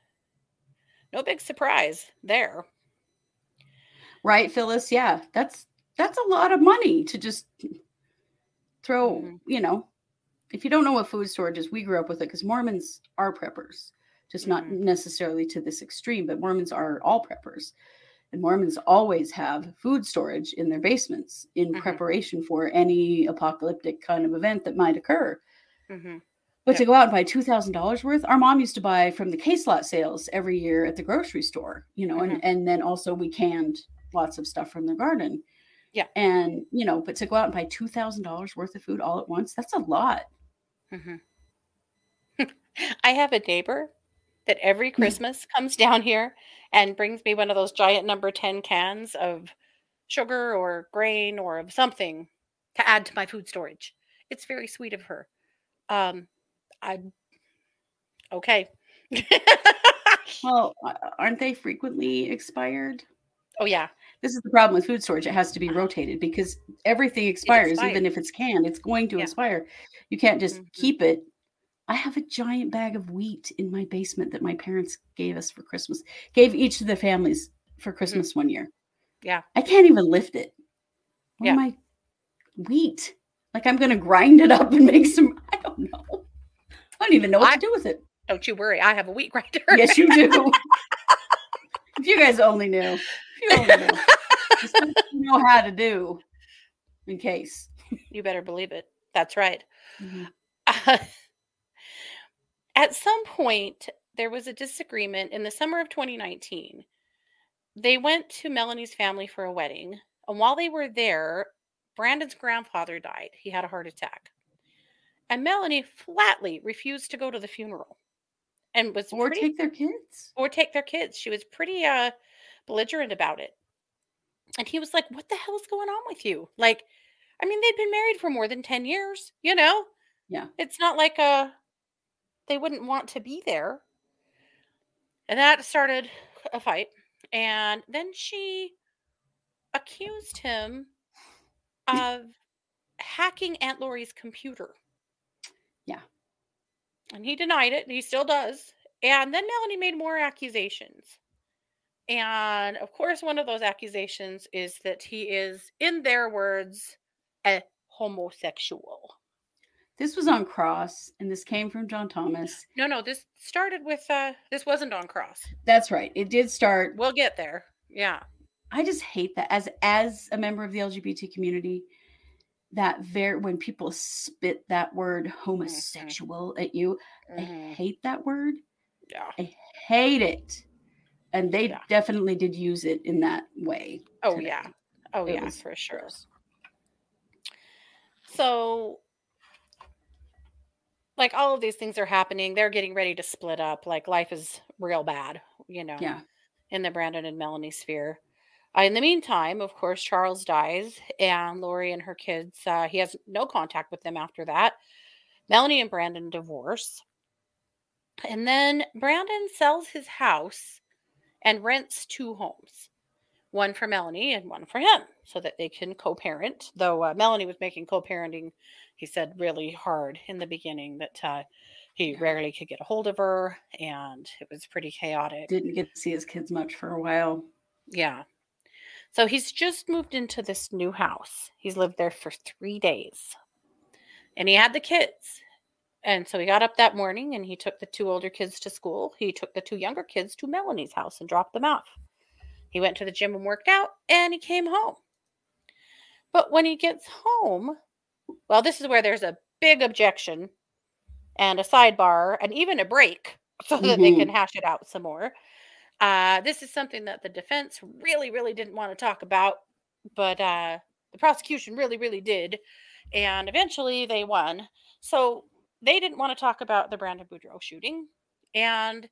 no big surprise there. Right, Phyllis? Yeah, that's that's a lot of money to just throw, Mhm. you know. If you don't know what food storage is, we grew up with it because Mormons are preppers, just not Mhm. necessarily to this extreme, but Mormons are all preppers. And Mormons always have food storage in their basements in Mhm. preparation for any apocalyptic kind of event that might occur. But Yep. to go out and buy two thousand dollars worth, our mom used to buy from the case lot sales every year at the grocery store, you know, Mhm. and and then also we canned lots of stuff from the garden. Yeah. And you know, but to go out and buy two thousand dollars worth of food all at once, that's a lot. hmm I have a neighbor that every Christmas comes down here and brings me one of those giant number 10 cans of sugar or grain or of something to add to my food storage. It's very sweet of her. Um, I okay. Well, aren't they frequently expired? oh yeah, This is the problem with food storage. It has to be rotated because everything expires, even if it's canned, it's going to Yeah. expire. You can't just Mhm. keep it. I have a giant bag of wheat in my basement that my parents gave us for Christmas, gave each of the families for Christmas one year. Mm-hmm. Yeah. I can't even lift it. What Yeah. am I? Wheat. Like I'm going to grind it up and make some. I don't know. I don't even know what I- to do with it. don't you worry. I have a wheat grinder. Yes, you do. if you guys only knew. If you only knew. You know how to do in case. you better believe it. That's right. Mhm. at some point, there was a disagreement in the summer of 2019. They went to Melanie's family for a wedding. And while they were there, Brandon's grandfather died. He had a heart attack. And Melanie flatly refused to go to the funeral and was Or pretty, take their kids. or take their kids. She was pretty uh belligerent about it. And he was like, What the hell is going on with you? Like, I mean, they'd been married for more than 10 years, you know? Yeah. It's not like uh they wouldn't want to be there. And that started a fight. And then she accused him of hacking Aunt Lori's computer. And he denied it, and he still does. And then Melanie made more accusations. And of course, one of those accusations is that he is, in their words, a homosexual. This was on Cross, and this came from John Thomas. No, no, this started with uh this wasn't on cross. That's right. It did start. We'll get there. Yeah. I just hate that as as a member of the LGBT community. That very when people spit that word homosexual at you, I Mhm. hate that word. Yeah. I hate it. And they Yeah. definitely did use it in that way. Oh today. yeah. Oh It yeah, for sure. gross. So like all of these things are happening. They're getting ready to split up. Like life is real bad, you know, Yeah. in the Brandon and Melanie sphere. Uh, in the meantime, of course, Charles dies, and Lori and her kids, uh, he has no contact with them after that. Melanie and Brandon divorce. And then Brandon sells his house and rents two homes one for Melanie and one for him so that they can co parent. Though uh, Melanie was making co parenting, he said, really hard in the beginning that uh, he rarely could get a hold of her and it was pretty chaotic. Didn't get to see his kids much for a while. Yeah. So he's just moved into this new house. He's lived there for three days. And he had the kids. And so he got up that morning and he took the two older kids to school. He took the two younger kids to Melanie's house and dropped them off. He went to the gym and worked out and he came home. But when he gets home, well, this is where there's a big objection and a sidebar and even a break so that they Mhm. can hash it out some more. Uh, this is something that the defense really, really didn't want to talk about, but uh, the prosecution really, really did. And eventually they won. So they didn't want to talk about the Brandon Boudreaux shooting. And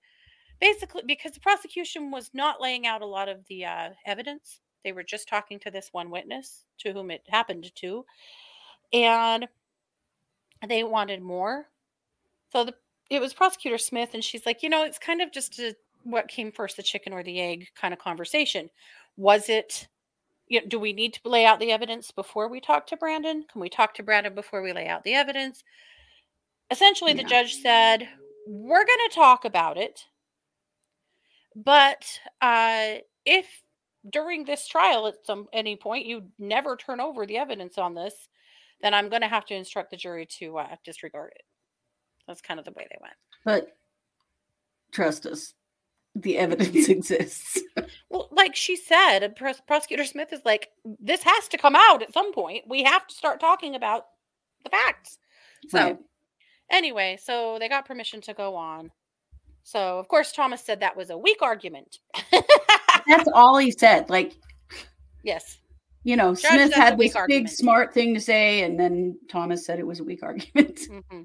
basically because the prosecution was not laying out a lot of the uh, evidence. They were just talking to this one witness to whom it happened to, and they wanted more. So the it was prosecutor Smith, and she's like, you know, it's kind of just a what came first, the chicken or the egg kind of conversation. Was it? You know, do we need to lay out the evidence before we talk to Brandon? Can we talk to Brandon before we lay out the evidence? Essentially, the judge said, "We're going to talk about it, but uh, if during this trial at some any point you never turn over the evidence on this, then I'm going to have to instruct the jury to uh, disregard it." That's kind of the way they went. But trust us, the evidence exists. Well, like she said, pros- prosecutor Smith is like, this has to come out at some point. We have to start talking about the facts. So, Right. anyway, so they got permission to go on. So, of course, Thomas said that was a weak argument. That's all he said. Like, yes. you know, Judge, Smith had this big smart thing to say, and then Thomas said it was a weak argument. hmm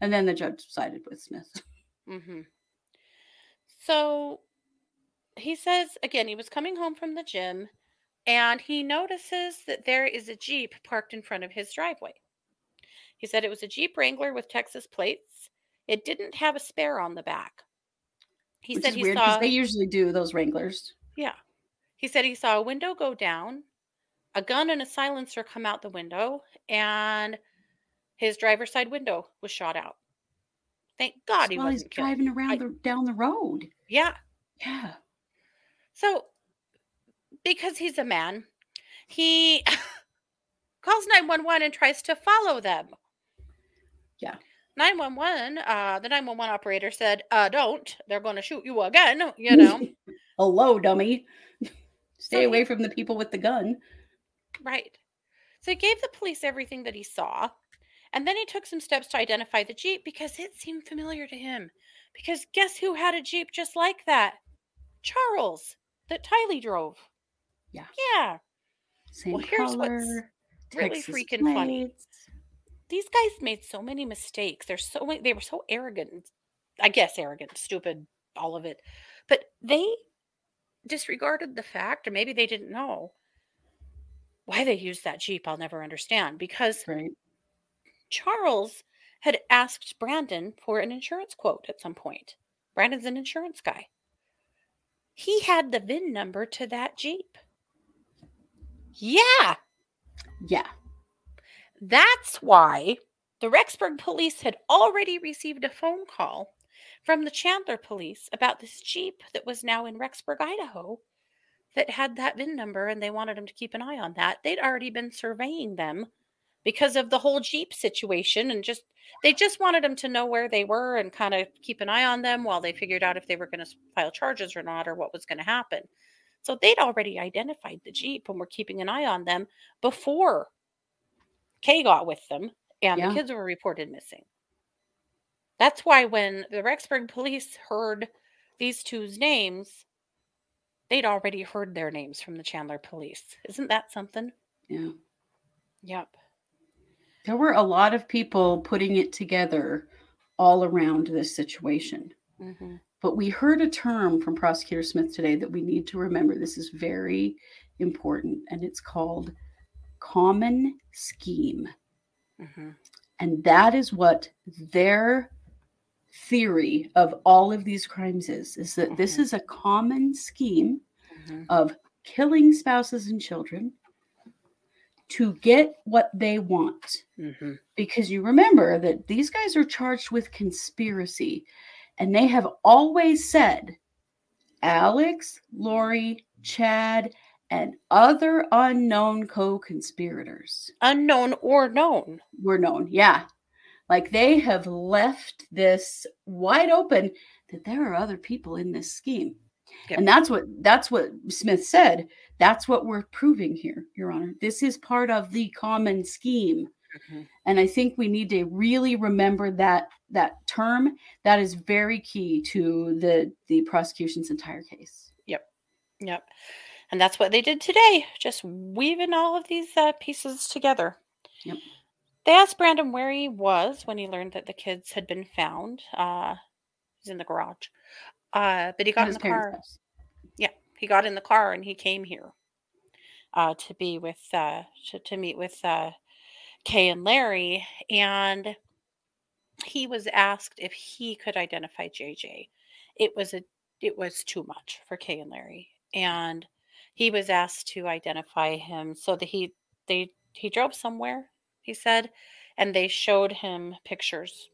And then the judge sided with Smith. hmm So he says again, he was coming home from the gym and he notices that there is a Jeep parked in front of his driveway. He said it was a Jeep Wrangler with Texas plates. It didn't have a spare on the back. He which said he weird saw they usually do those Wranglers. yeah. He said he saw a window go down, a gun and a silencer come out the window, and his driver's side window was shot out. Thank God he while he's wasn't killed. driving around I- the, down the road. Yeah. Yeah. So, because he's a man, he calls 911 and tries to follow them. Yeah. 911, uh, the 911 operator said, uh, don't. They're going to shoot you again, you know. Hello, dummy. Stay he- away from the people with the gun. right. So he gave the police everything that he saw. And then he took some steps to identify the Jeep because it seemed familiar to him. Because guess who had a Jeep just like that? Charles, that Tylee drove. Yeah. Yeah. Same Well, here's what's really Texas freaking funny. these guys made so many mistakes. They're so they were so arrogant. I guess arrogant, stupid, all of it. But they disregarded the fact, or maybe they didn't know why they used that Jeep. I'll never understand because Right. Charles had asked Brandon for an insurance quote at some point. Brandon's an insurance guy. He had the VIN number to that Jeep. Yeah. Yeah. That's why the Rexburg police had already received a phone call from the Chandler police about this Jeep that was now in Rexburg, Idaho, that had that VIN number, and they wanted him to keep an eye on that. They'd already been surveying them because of the whole Jeep situation, and just they just wanted them to know where they were and kind of keep an eye on them while they figured out if they were going to file charges or not, or what was going to happen. So they'd already identified the Jeep and were keeping an eye on them before Kay got with them and Yeah. the kids were reported missing. That's why when the Rexburg police heard these two's names, they'd already heard their names from the Chandler police. Isn't that something? Yeah. Yep. There were a lot of people putting it together all around this situation. hmm But we heard a term from Prosecutor Smith today that we need to remember. This is very important, and it's called common scheme. hmm And that is what their theory of all of these crimes is is that this Mhm. is a common scheme hmm of killing spouses and children to get what they want hmm because you remember that these guys are charged with conspiracy and they have always said Alex, Lori, Chad, and other unknown co conspirators Unknown or known. were known. Yeah. Like they have left this wide open that there are other people in this scheme. Yep. And that's what that's what Smith said. That's what we're proving here, Your Honor. This is part of the common scheme Mhm. and i think we need to really remember that that term that is very key to the the prosecution's entire case Yep. Yep. And that's what they did today, just weaving all of these uh, pieces together. Yep. They asked Brandon where he was when he learned that the kids had been found. Uh, he's in the garage. Uh, but he got in the car. house. Yeah, he got in the car and he came here uh, to be with uh, to, to meet with uh, Kay and Larry, and he was asked if he could identify JJ. It was a it was too much for Kay and Larry, and he was asked to identify him so that he they he drove somewhere. He said, and they showed him pictures,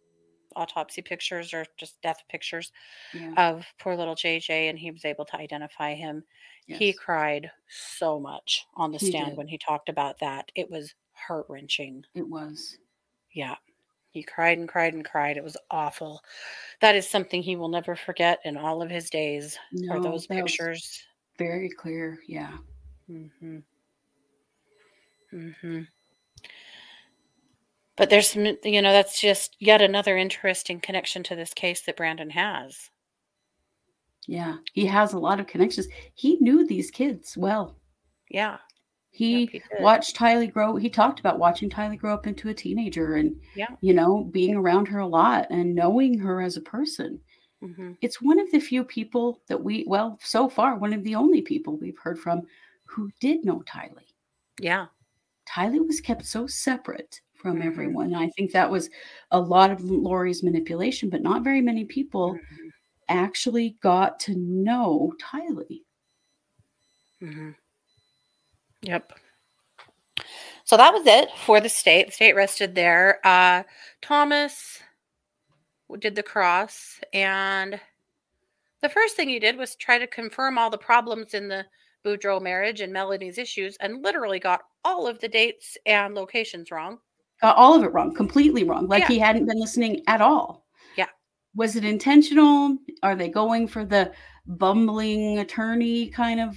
autopsy pictures or just death pictures Yeah. of poor little JJ, and he was able to identify him. He cried so much on the He stand did. when he talked about that. It was heart wrenching. It was. Yeah. He cried and cried and cried. It was awful. That is something he will never forget in all of his days. Are those pictures? very clear. Yeah. Mm-hmm. Mm-hmm. But there's some, you know, that's just yet another interesting connection to this case that Brandon has. Yeah. He has a lot of connections. He knew these kids well. Yeah. He, he watched Tylee grow. He talked about watching Tylee grow up into a teenager and, Yeah. you know, being around her a lot and knowing her as a person. Mm-hmm. It's one of the few people that we, well, so far, one of the only people we've heard from who did know Tylee. Yeah. Tylee was kept so separate from Mhm. everyone. And I think that was a lot of Lori's manipulation, but not very many people Mhm. actually got to know Tylee. Mm-hmm. Yep. So that was it for the state. The state rested there. Uh, Thomas did the cross, and the first thing he did was try to confirm all the problems in the Boudreaux marriage and Melanie's issues, and literally got all of the dates and locations wrong. Got all of it wrong, completely wrong. Like Yeah. he hadn't been listening at all. Yeah. Was it intentional? Are they going for the bumbling attorney kind of,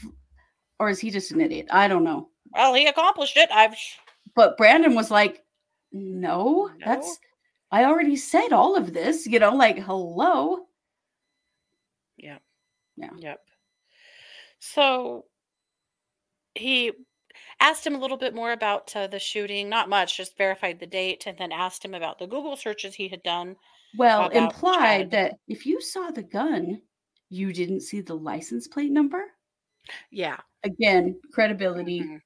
or is he just an idiot? I don't know. Well, he accomplished it. I've But Brandon was like, no, No. that's, I already said all of this, you know, like, hello. Yeah. Yeah. Yep. So he asked him a little bit more about uh, the shooting, not much, just verified the date, and then asked him about the Google searches he had done. Well, implied that if you saw the gun, you didn't see the license plate number. Yeah. Again, credibility. Mhm.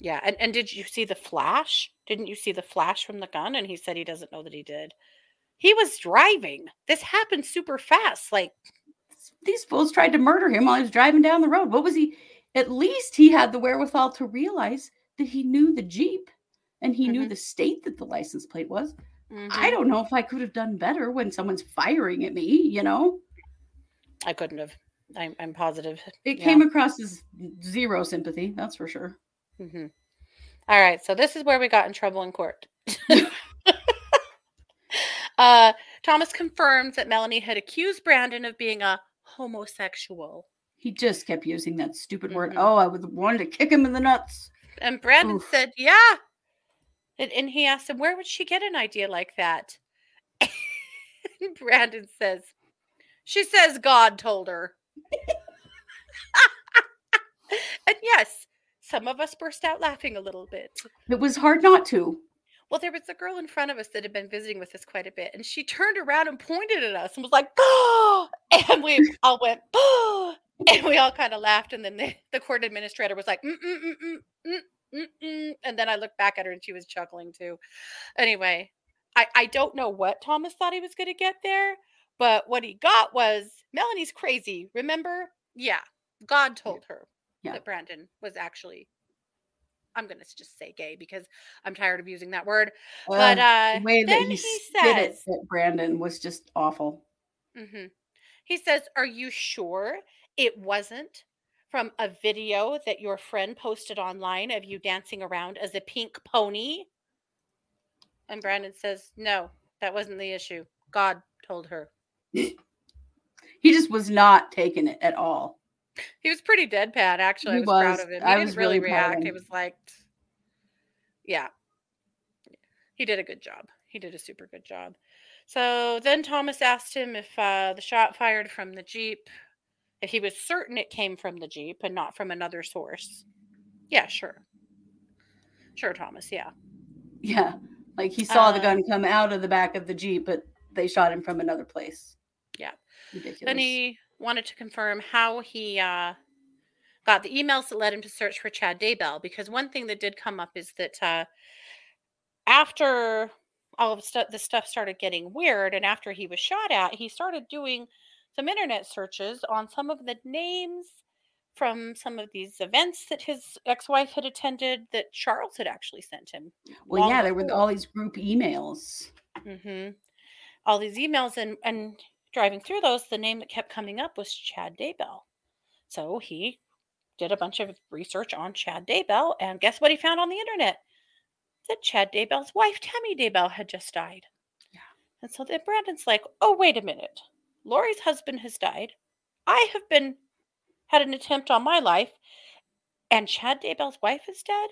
Yeah. And, and did you see the flash? Didn't you see the flash from the gun? And he said he doesn't know that he did. He was driving. This happened super fast. Like, These fools tried to murder him while he was driving down the road. What was he? At least he had the wherewithal to realize that he knew the Jeep and he knew Mhm. the state that the license plate was. I mhm. don't know if I could have done better when someone's firing at me, you know? I couldn't have. I'm, I'm positive. It Yeah. came across as zero sympathy, that's for sure. hmm All right, so this is where we got in trouble in court. uh, Thomas confirms that Melanie had accused Brandon of being a homosexual, He just kept using that stupid word. Mhm. Oh, I would wanted to kick him in the nuts. and Brandon Oof. said, "Yeah." And, and he asked him, "Where would she get an idea like that?" and Brandon says, "She says God told her." and yes, some of us burst out laughing a little bit. It was hard not to. Well, there was a girl in front of us that had been visiting with us quite a bit, and she turned around and pointed at us and was like, "Oh!" And we all went, "Oh!" And we all kind of laughed. And then the, the court administrator was like, mm, mm, mm, mm, mm, mm, mm. and then I looked back at her and she was chuckling too. Anyway, I I don't know what Thomas thought he was going to get there, but what he got was Melanie's crazy. Remember? Yeah, God told her Yeah. that Brandon was actually. I'm going to just say gay because I'm tired of using that word. But uh, the way that then he, spit it says, Brandon was just awful. Mm-hmm. He says, Are you sure it wasn't from a video that your friend posted online of you dancing around as a pink pony? And Brandon says, No, that wasn't the issue. God told her. He just was not taking it at all. He was pretty deadpan, actually. I He was, proud of him. He I didn't was really really react. He was like, Yeah. He did a good job. He did a super good job. So then Thomas asked him if uh, the shot fired from the Jeep, if he was certain it came from the Jeep and not from another source. Yeah, sure. Sure, Thomas. Yeah. Yeah. Like he saw the Uh, gun come out of the back of the Jeep, but they shot him from another place. Yeah. Ridiculous. Then he wanted to confirm how he uh, got the emails that led him to search for Chad Daybell. Because one thing that did come up is that uh, after all of stu- the stuff started getting weird, and after he was shot at, he started doing some internet searches on some of the names from some of these events that his ex-wife had attended that Charles had actually sent him. well, yeah, there were all these group emails. Mm-hmm. All these emails and and driving through those, the name that kept coming up was Chad Daybell. So he did a bunch of research on Chad Daybell, and guess what he found on the internet? That Chad Daybell's wife, Tammy Daybell, had just died. Yeah. And so then Brandon's like, "Oh, wait a minute. Lori's husband has died. I have been had an attempt on my life, and Chad Daybell's wife is dead."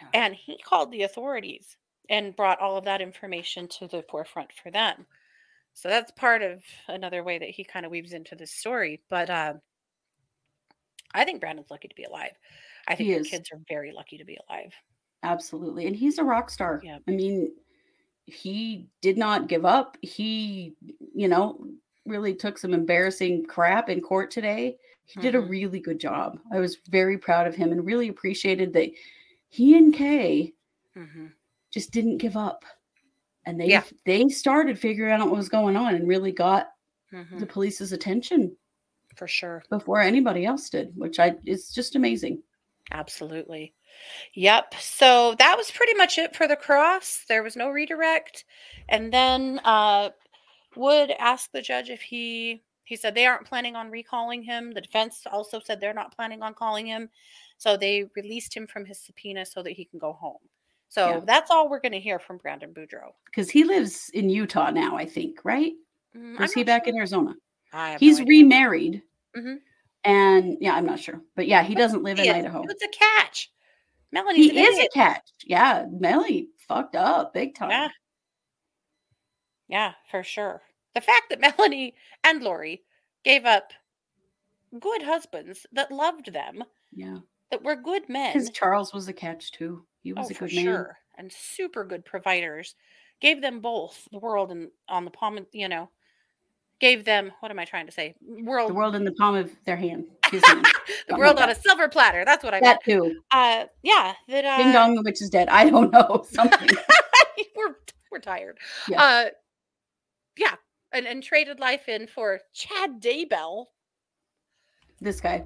Yeah. And he called the authorities and brought all of that information to the forefront for them. So that's part of another way that he kind of weaves into this story. But uh, I think Brandon's lucky to be alive. I think He the kids are very lucky to be alive. Absolutely. And he's a rock star. Yeah. I mean, he did not give up. He, you know, really took some embarrassing crap in court today. He did a Mhm. really good job. I was very proud of him and really appreciated that he and Kay hmm just didn't give up. And they Yeah. they started figuring out what was going on and really got hmm the police's attention For sure. before anybody else did, which I it's just amazing. Absolutely. Yep. So that was pretty much it for the cross. There was no redirect. And then uh Wood asked the judge if he he said they aren't planning on recalling him. The defense also said they're not planning on calling him. So they released him from his subpoena so that he can go home. So Yeah. that's all we're going to hear from Brandon Boudreaux. Because he lives in Utah now, I think, right? Mm, Or is he not back sure. in Arizona? I have no He's idea. remarried. Mhm. And yeah, I'm not sure. But yeah, he doesn't live in Idiot. Idaho. It's a catch. Melanie. He an is a catch. Yeah, Melly fucked up big time. Yeah. Yeah, for sure. The fact that Melanie and Lori gave up good husbands that loved them, Yeah. that were good men, Because Charles was a catch too. He oh, was a for good man. sure, and super good providers, gave them both the world and on the palm of, you know, gave them, what am I trying to say? World, The world in the palm of their hand. Hand. the world on a silver platter. That's what I that meant. too. Uh, yeah, that, uh, Ding dong, the witch is dead. I don't know. Something. we're, we're tired. Yeah. Uh, yeah, and, and traded life in for Chad Daybell. this guy,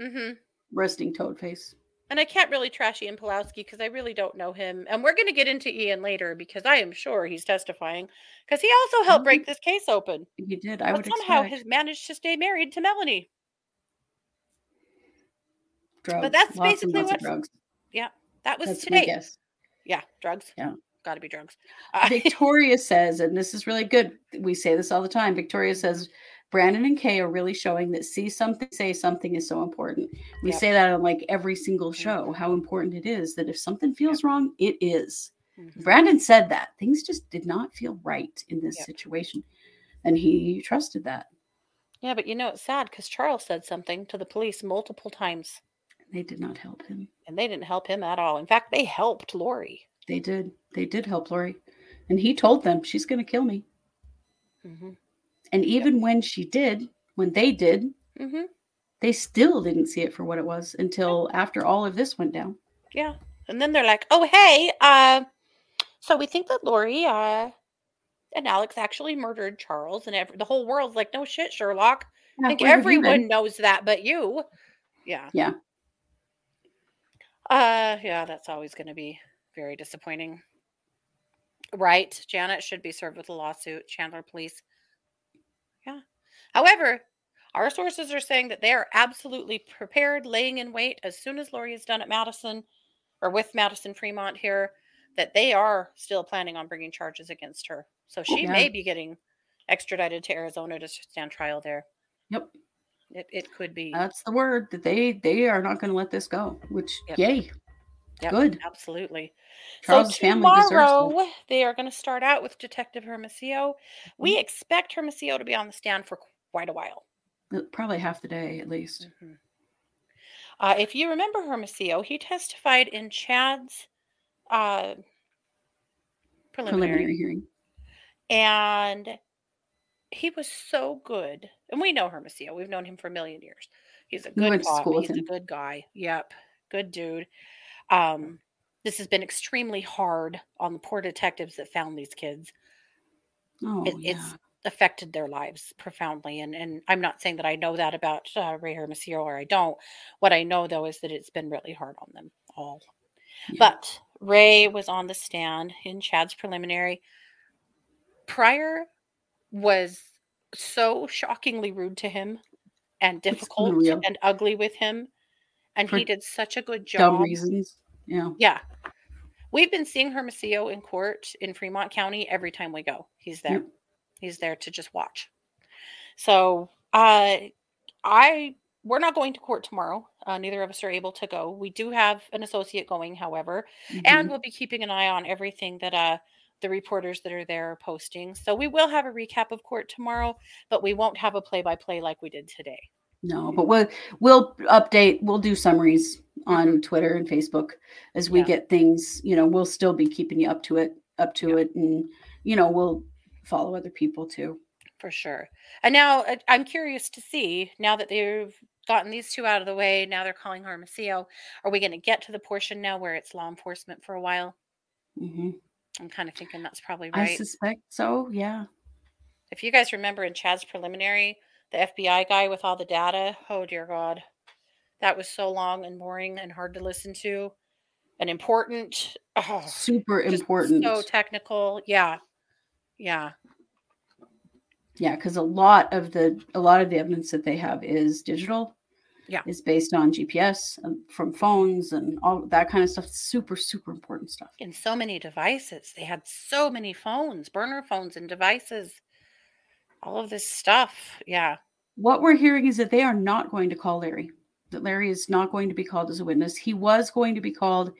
Mm hmm resting toad face. And I can't really trash Ian Pawlowski because I really don't know him. And we're going to get into Ian later because I am sure he's testifying because he also helped break this case open. He did. I but would somehow expect has managed to stay married to Melanie. drugs. But that's lots basically what- drugs. Yeah, that was That's today. guess. Yeah, drugs. Yeah. Got to be drugs. Uh, Victoria says, and this is really good. We say this all the time. Victoria says, Brandon and Kay are really showing that see something, say something is so important. We Yep. say that on like every single Mhm. show, how important it is that if something feels wrong, it is. mhm. Brandon said that things just did not feel right in this Yep. situation. And he trusted that. yeah, but you know it's sad because Charles said something to the police multiple times, They did not help him. and they didn't help him at all. In fact, they helped Lori. They did. They did help Lori. And he told them she's going to kill me. hmm And even when she did, when they did, hmm they still didn't see it for what it was until after all of this went down. Yeah. And then they're like, oh, hey, uh, so we think that Lori uh, and Alex actually murdered Charles, and ev- the whole world's like, no shit, Sherlock. I think Where have you everyone knows that but you. Yeah. Yeah. Uh, yeah, that's always going to be very disappointing. Right. Janet should be served with a lawsuit, Chandler Police. Yeah. However, our sources are saying that they are absolutely prepared, laying in wait as soon as Lori is done at Madison or with Madison Fremont here, that they are still planning on bringing charges against her. So she Yeah. may be getting extradited to Arizona to stand trial there. Yep. It, it could be. That's the word that they they are not going to let this go, which Yep. yay. Yep, Good. Absolutely. Charles' so tomorrow they are going to start out with Detective Hermosillo. We Mm-hmm. expect Hermosillo to be on the stand for quite a while. Uh, Probably half the day at least. Mhm. Uh, if you remember Hermosillo, he testified in Chad's uh, preliminary, Preliminary hearing. and he was so good. And we know Hermosillo. We've known him for a million years. He's a good guy. He's a good guy. Yep. Good dude. Um, this has been extremely hard on the poor detectives that found these kids. Oh, It, yeah. It's affected their lives profoundly. And and I'm not saying that I know that about uh, Ray Hermosillo or I don't. What I know though is that it's been really hard on them all. Yeah. But Ray was on the stand in Chad's preliminary. Prior was so shockingly rude to him and difficult and ugly with him. And For he did such a good Dumb job. reasons. Yeah. Yeah. We've been seeing Hermosillo in court in Fremont County every time we go. He's there. Yep. He's there to just watch. So uh I we're not going to court tomorrow. Uh, neither of us are able to go. We do have an associate going, however, and Mhm. we'll be keeping an eye on everything that uh the reporters that are there are posting. So we will have a recap of court tomorrow, but we won't have a play by play like we did today. No, but we'll we'll update. We'll do summaries on Twitter and Facebook as we Mm-hmm. Yeah. get things. You know, we'll still be keeping you up to it, up to it, and you know, we'll follow other people too. For sure. And now uh, I'm curious to see now that they've gotten these two out of the way, now they're calling Hermosillo. Are we going to get to the portion now where it's law enforcement for a while? hmm I'm kind of thinking that's probably right. I suspect so. Yeah. if you guys remember in Chad's preliminary, the FBI guy with all the data, oh dear God, that was so long and boring and hard to listen to and important. Oh, Super important. So technical. Yeah. Yeah. yeah, because a lot of the a lot of the evidence that they have is digital. Yeah. Is based on GPS and from phones and all that kind of stuff. Super, super important stuff. and so many devices. They had so many phones, burner phones, and devices. All of this stuff. Yeah. What we're hearing is that they are not going to call Larry. That Larry is not going to be called as a witness. He was going to be called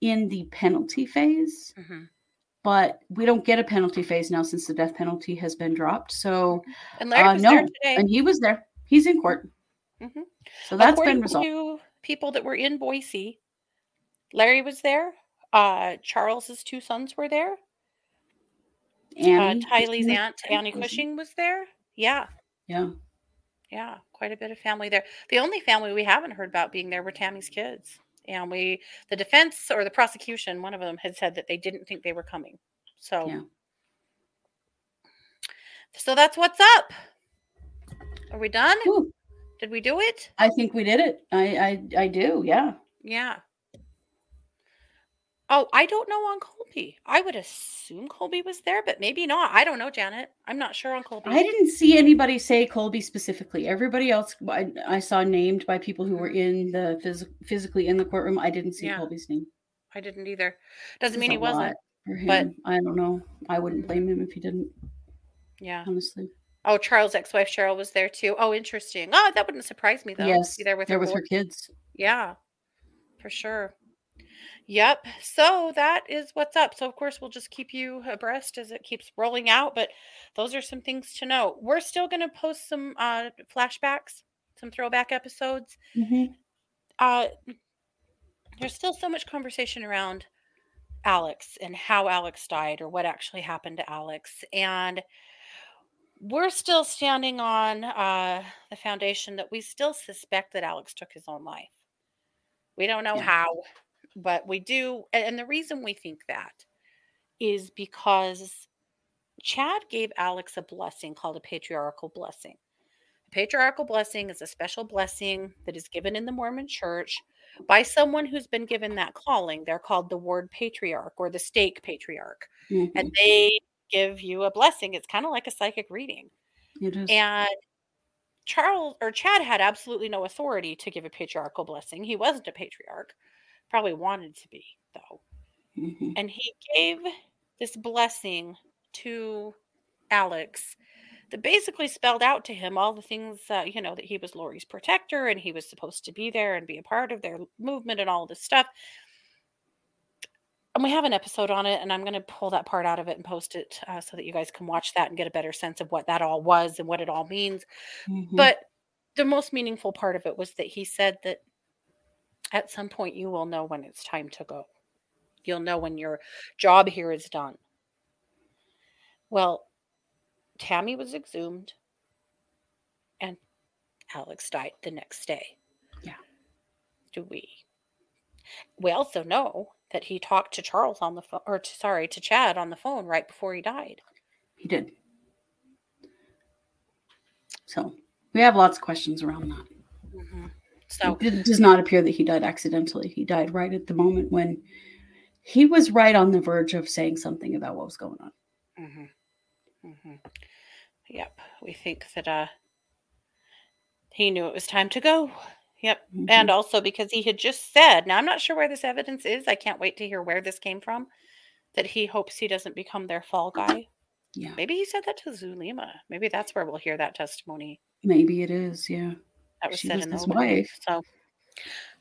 in the penalty phase, Mhm. but we don't get a penalty phase now since the death penalty has been dropped. So And Larry uh, was no, there today. and he was there. He's in court. Mhm. So that's According been resolved. to people that were in Boise, Larry was there. Uh, Charles's two sons were there. Uh, Annie Tylee's aunt Annie Cushman was there. Yeah, Yeah. yeah, quite a bit of family there. The only family we haven't heard about being there were Tammy's kids, and we, the defense or the prosecution, one of them had said that they didn't think they were coming. So, Yeah. so that's what's up. Are we done? Whew. Did we do it? I think we did it. I I, I do. Yeah. Yeah. Oh, I don't know on Colby. I would assume Colby was there, but maybe not. I don't know, Janet. I'm not sure on Colby. I didn't see anybody say Colby specifically. Everybody else I, I saw named by people who were in the phys- physically in the courtroom. I didn't see Mm-hmm. Yeah. Colby's name. I didn't either. Doesn't mean he wasn't. but- I don't know. I wouldn't blame him if he didn't. Yeah. Honestly, Oh, Charles' ex-wife Cheryl was there too. Oh, interesting. Oh, that wouldn't surprise me though. yes, there with there her with her kids. Yeah, for sure. Yep. So that is what's up. So of course we'll just keep you abreast as it keeps rolling out. But those are some things to know. We're still going to post some uh, flashbacks, some throwback episodes. Uh, there's still so much conversation around Alex and how Alex died or what actually happened to Alex. And we're still standing on uh, the foundation that we still suspect that Alex took his own life. We don't know Yeah. how, but we do. And the reason we think that is because Chad gave Alex a blessing called a patriarchal blessing. A patriarchal blessing is a special blessing that is given in the Mormon church by someone who's been given that calling. They're called the ward patriarch or the stake patriarch. Mhm. And they give you a blessing. It's kind of like a psychic reading. It is. And Charles or Chad had absolutely no authority to give a patriarchal blessing. He wasn't a patriarch, probably wanted to be, though. Mhm. And he gave this blessing to Alex that basically spelled out to him all the things, uh, you know, that he was Lori's protector and he was supposed to be there and be a part of their movement and all this stuff. And we have an episode on it, and I'm going to pull that part out of it and post it uh, so that you guys can watch that and get a better sense of what that all was and what it all means. Mhm. But the most meaningful part of it was that he said that at some point you will know when it's time to go. You'll know when your job here is done. Well, Tammy was exhumed and Alex died the next day. Yeah. Do we? We also know that he talked to Charles on the phone, or to, sorry, to Chad on the phone right before he died. He did. So we have lots of questions around that. So it does not appear that he died accidentally. He died right at the moment when he was right on the verge of saying something about what was going on. Mm-hmm. Mm-hmm. Yep, we think that uh, he knew it was time to go. Yep, Mm-hmm. and also because he had just said. Now I'm not sure where this evidence is. I can't wait to hear where this came from. That he hopes he doesn't become their fall guy. Yeah, Maybe he said that to Zulema. Maybe that's where we'll hear that testimony. maybe it is. Yeah, That was She said was in the wife. So,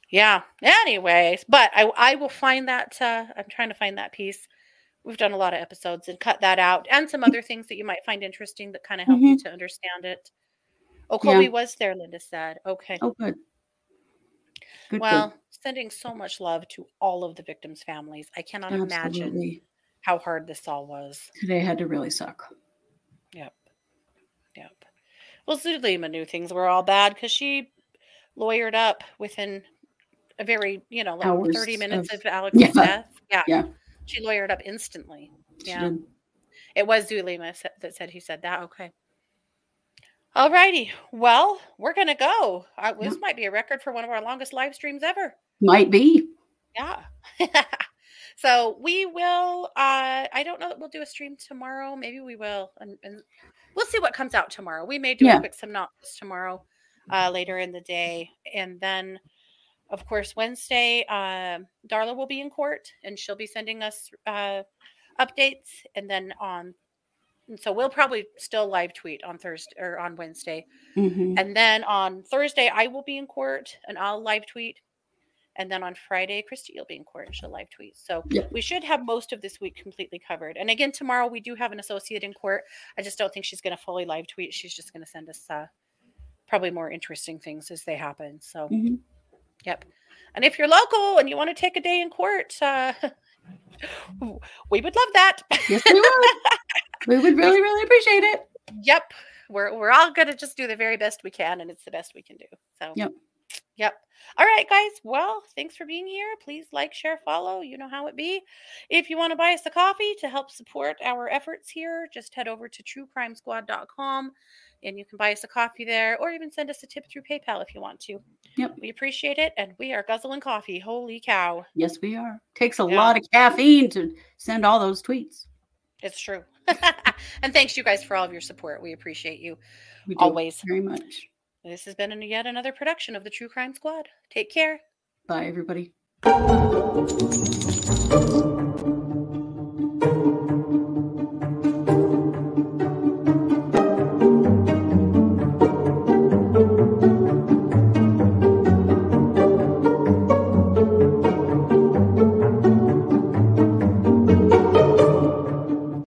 yeah. Anyways, but I I will find that. Uh, I'm trying to find that piece. We've done a lot of episodes and cut that out, and some other things that you might find interesting that kind of help you to understand it. Oh, Mm-hmm. Yeah. Colby was there. Linda said, "Okay." Oh, good. Good. well, good. sending so much love to all of the victims' families. I cannot imagine how hard this all was. Today had to really suck. Yep. Well, Zulema knew things were all bad because she lawyered up within a very, you know, like Hours 30 minutes of- of, Alex's Yeah. death. Yeah. Yeah. She lawyered up instantly. She Yeah. did. It was Zulema that said he said that. Okay. All righty. Well, we're going to go. Uh, this might be a record for one of our longest live streams ever. Might be. Yeah. so we will uh I don't know that we'll do a stream tomorrow. Maybe we will and, and we'll see what comes out tomorrow. We may do Yeah. a quick synopsis tomorrow uh later in the day. And then of course Wednesday, um Darla will be in court and she'll be sending us uh updates and then on and so we'll probably still live tweet on Thursday or on Wednesday. Mhm. And then on Thursday, I will be in court and I'll live tweet. And then on Friday, Christy, you'll be in court and she'll live tweet. So we should have most of this week completely covered. And again, tomorrow we do have an associate in court. I just don't think she's going to fully live tweet. She's just going to send us uh, probably more interesting things as they happen. So, Mhm. yep. And if you're local and you want to take a day in court, uh, we would love that. Yes, we would. we would really, really appreciate it. Yep. We're we're all gonna just do the very best we can, and it's the best we can do. So Yep. Yep. All right, guys. Well, thanks for being here. Please like, share, follow. You know how it be. If you want to buy us a coffee to help support our efforts here, just head over to truecrimesquad.com and you can buy us a coffee there or even send us a tip through PayPal if you want to. Yep. We appreciate it. And we are guzzling coffee. Holy cow. Yes, we are. Takes a Yeah. lot of caffeine to send all those tweets. It's true. and thanks you guys for all of your support. We appreciate you We do always. very much. This has been yet another production of the True Crime Squad. Take care. Bye, everybody.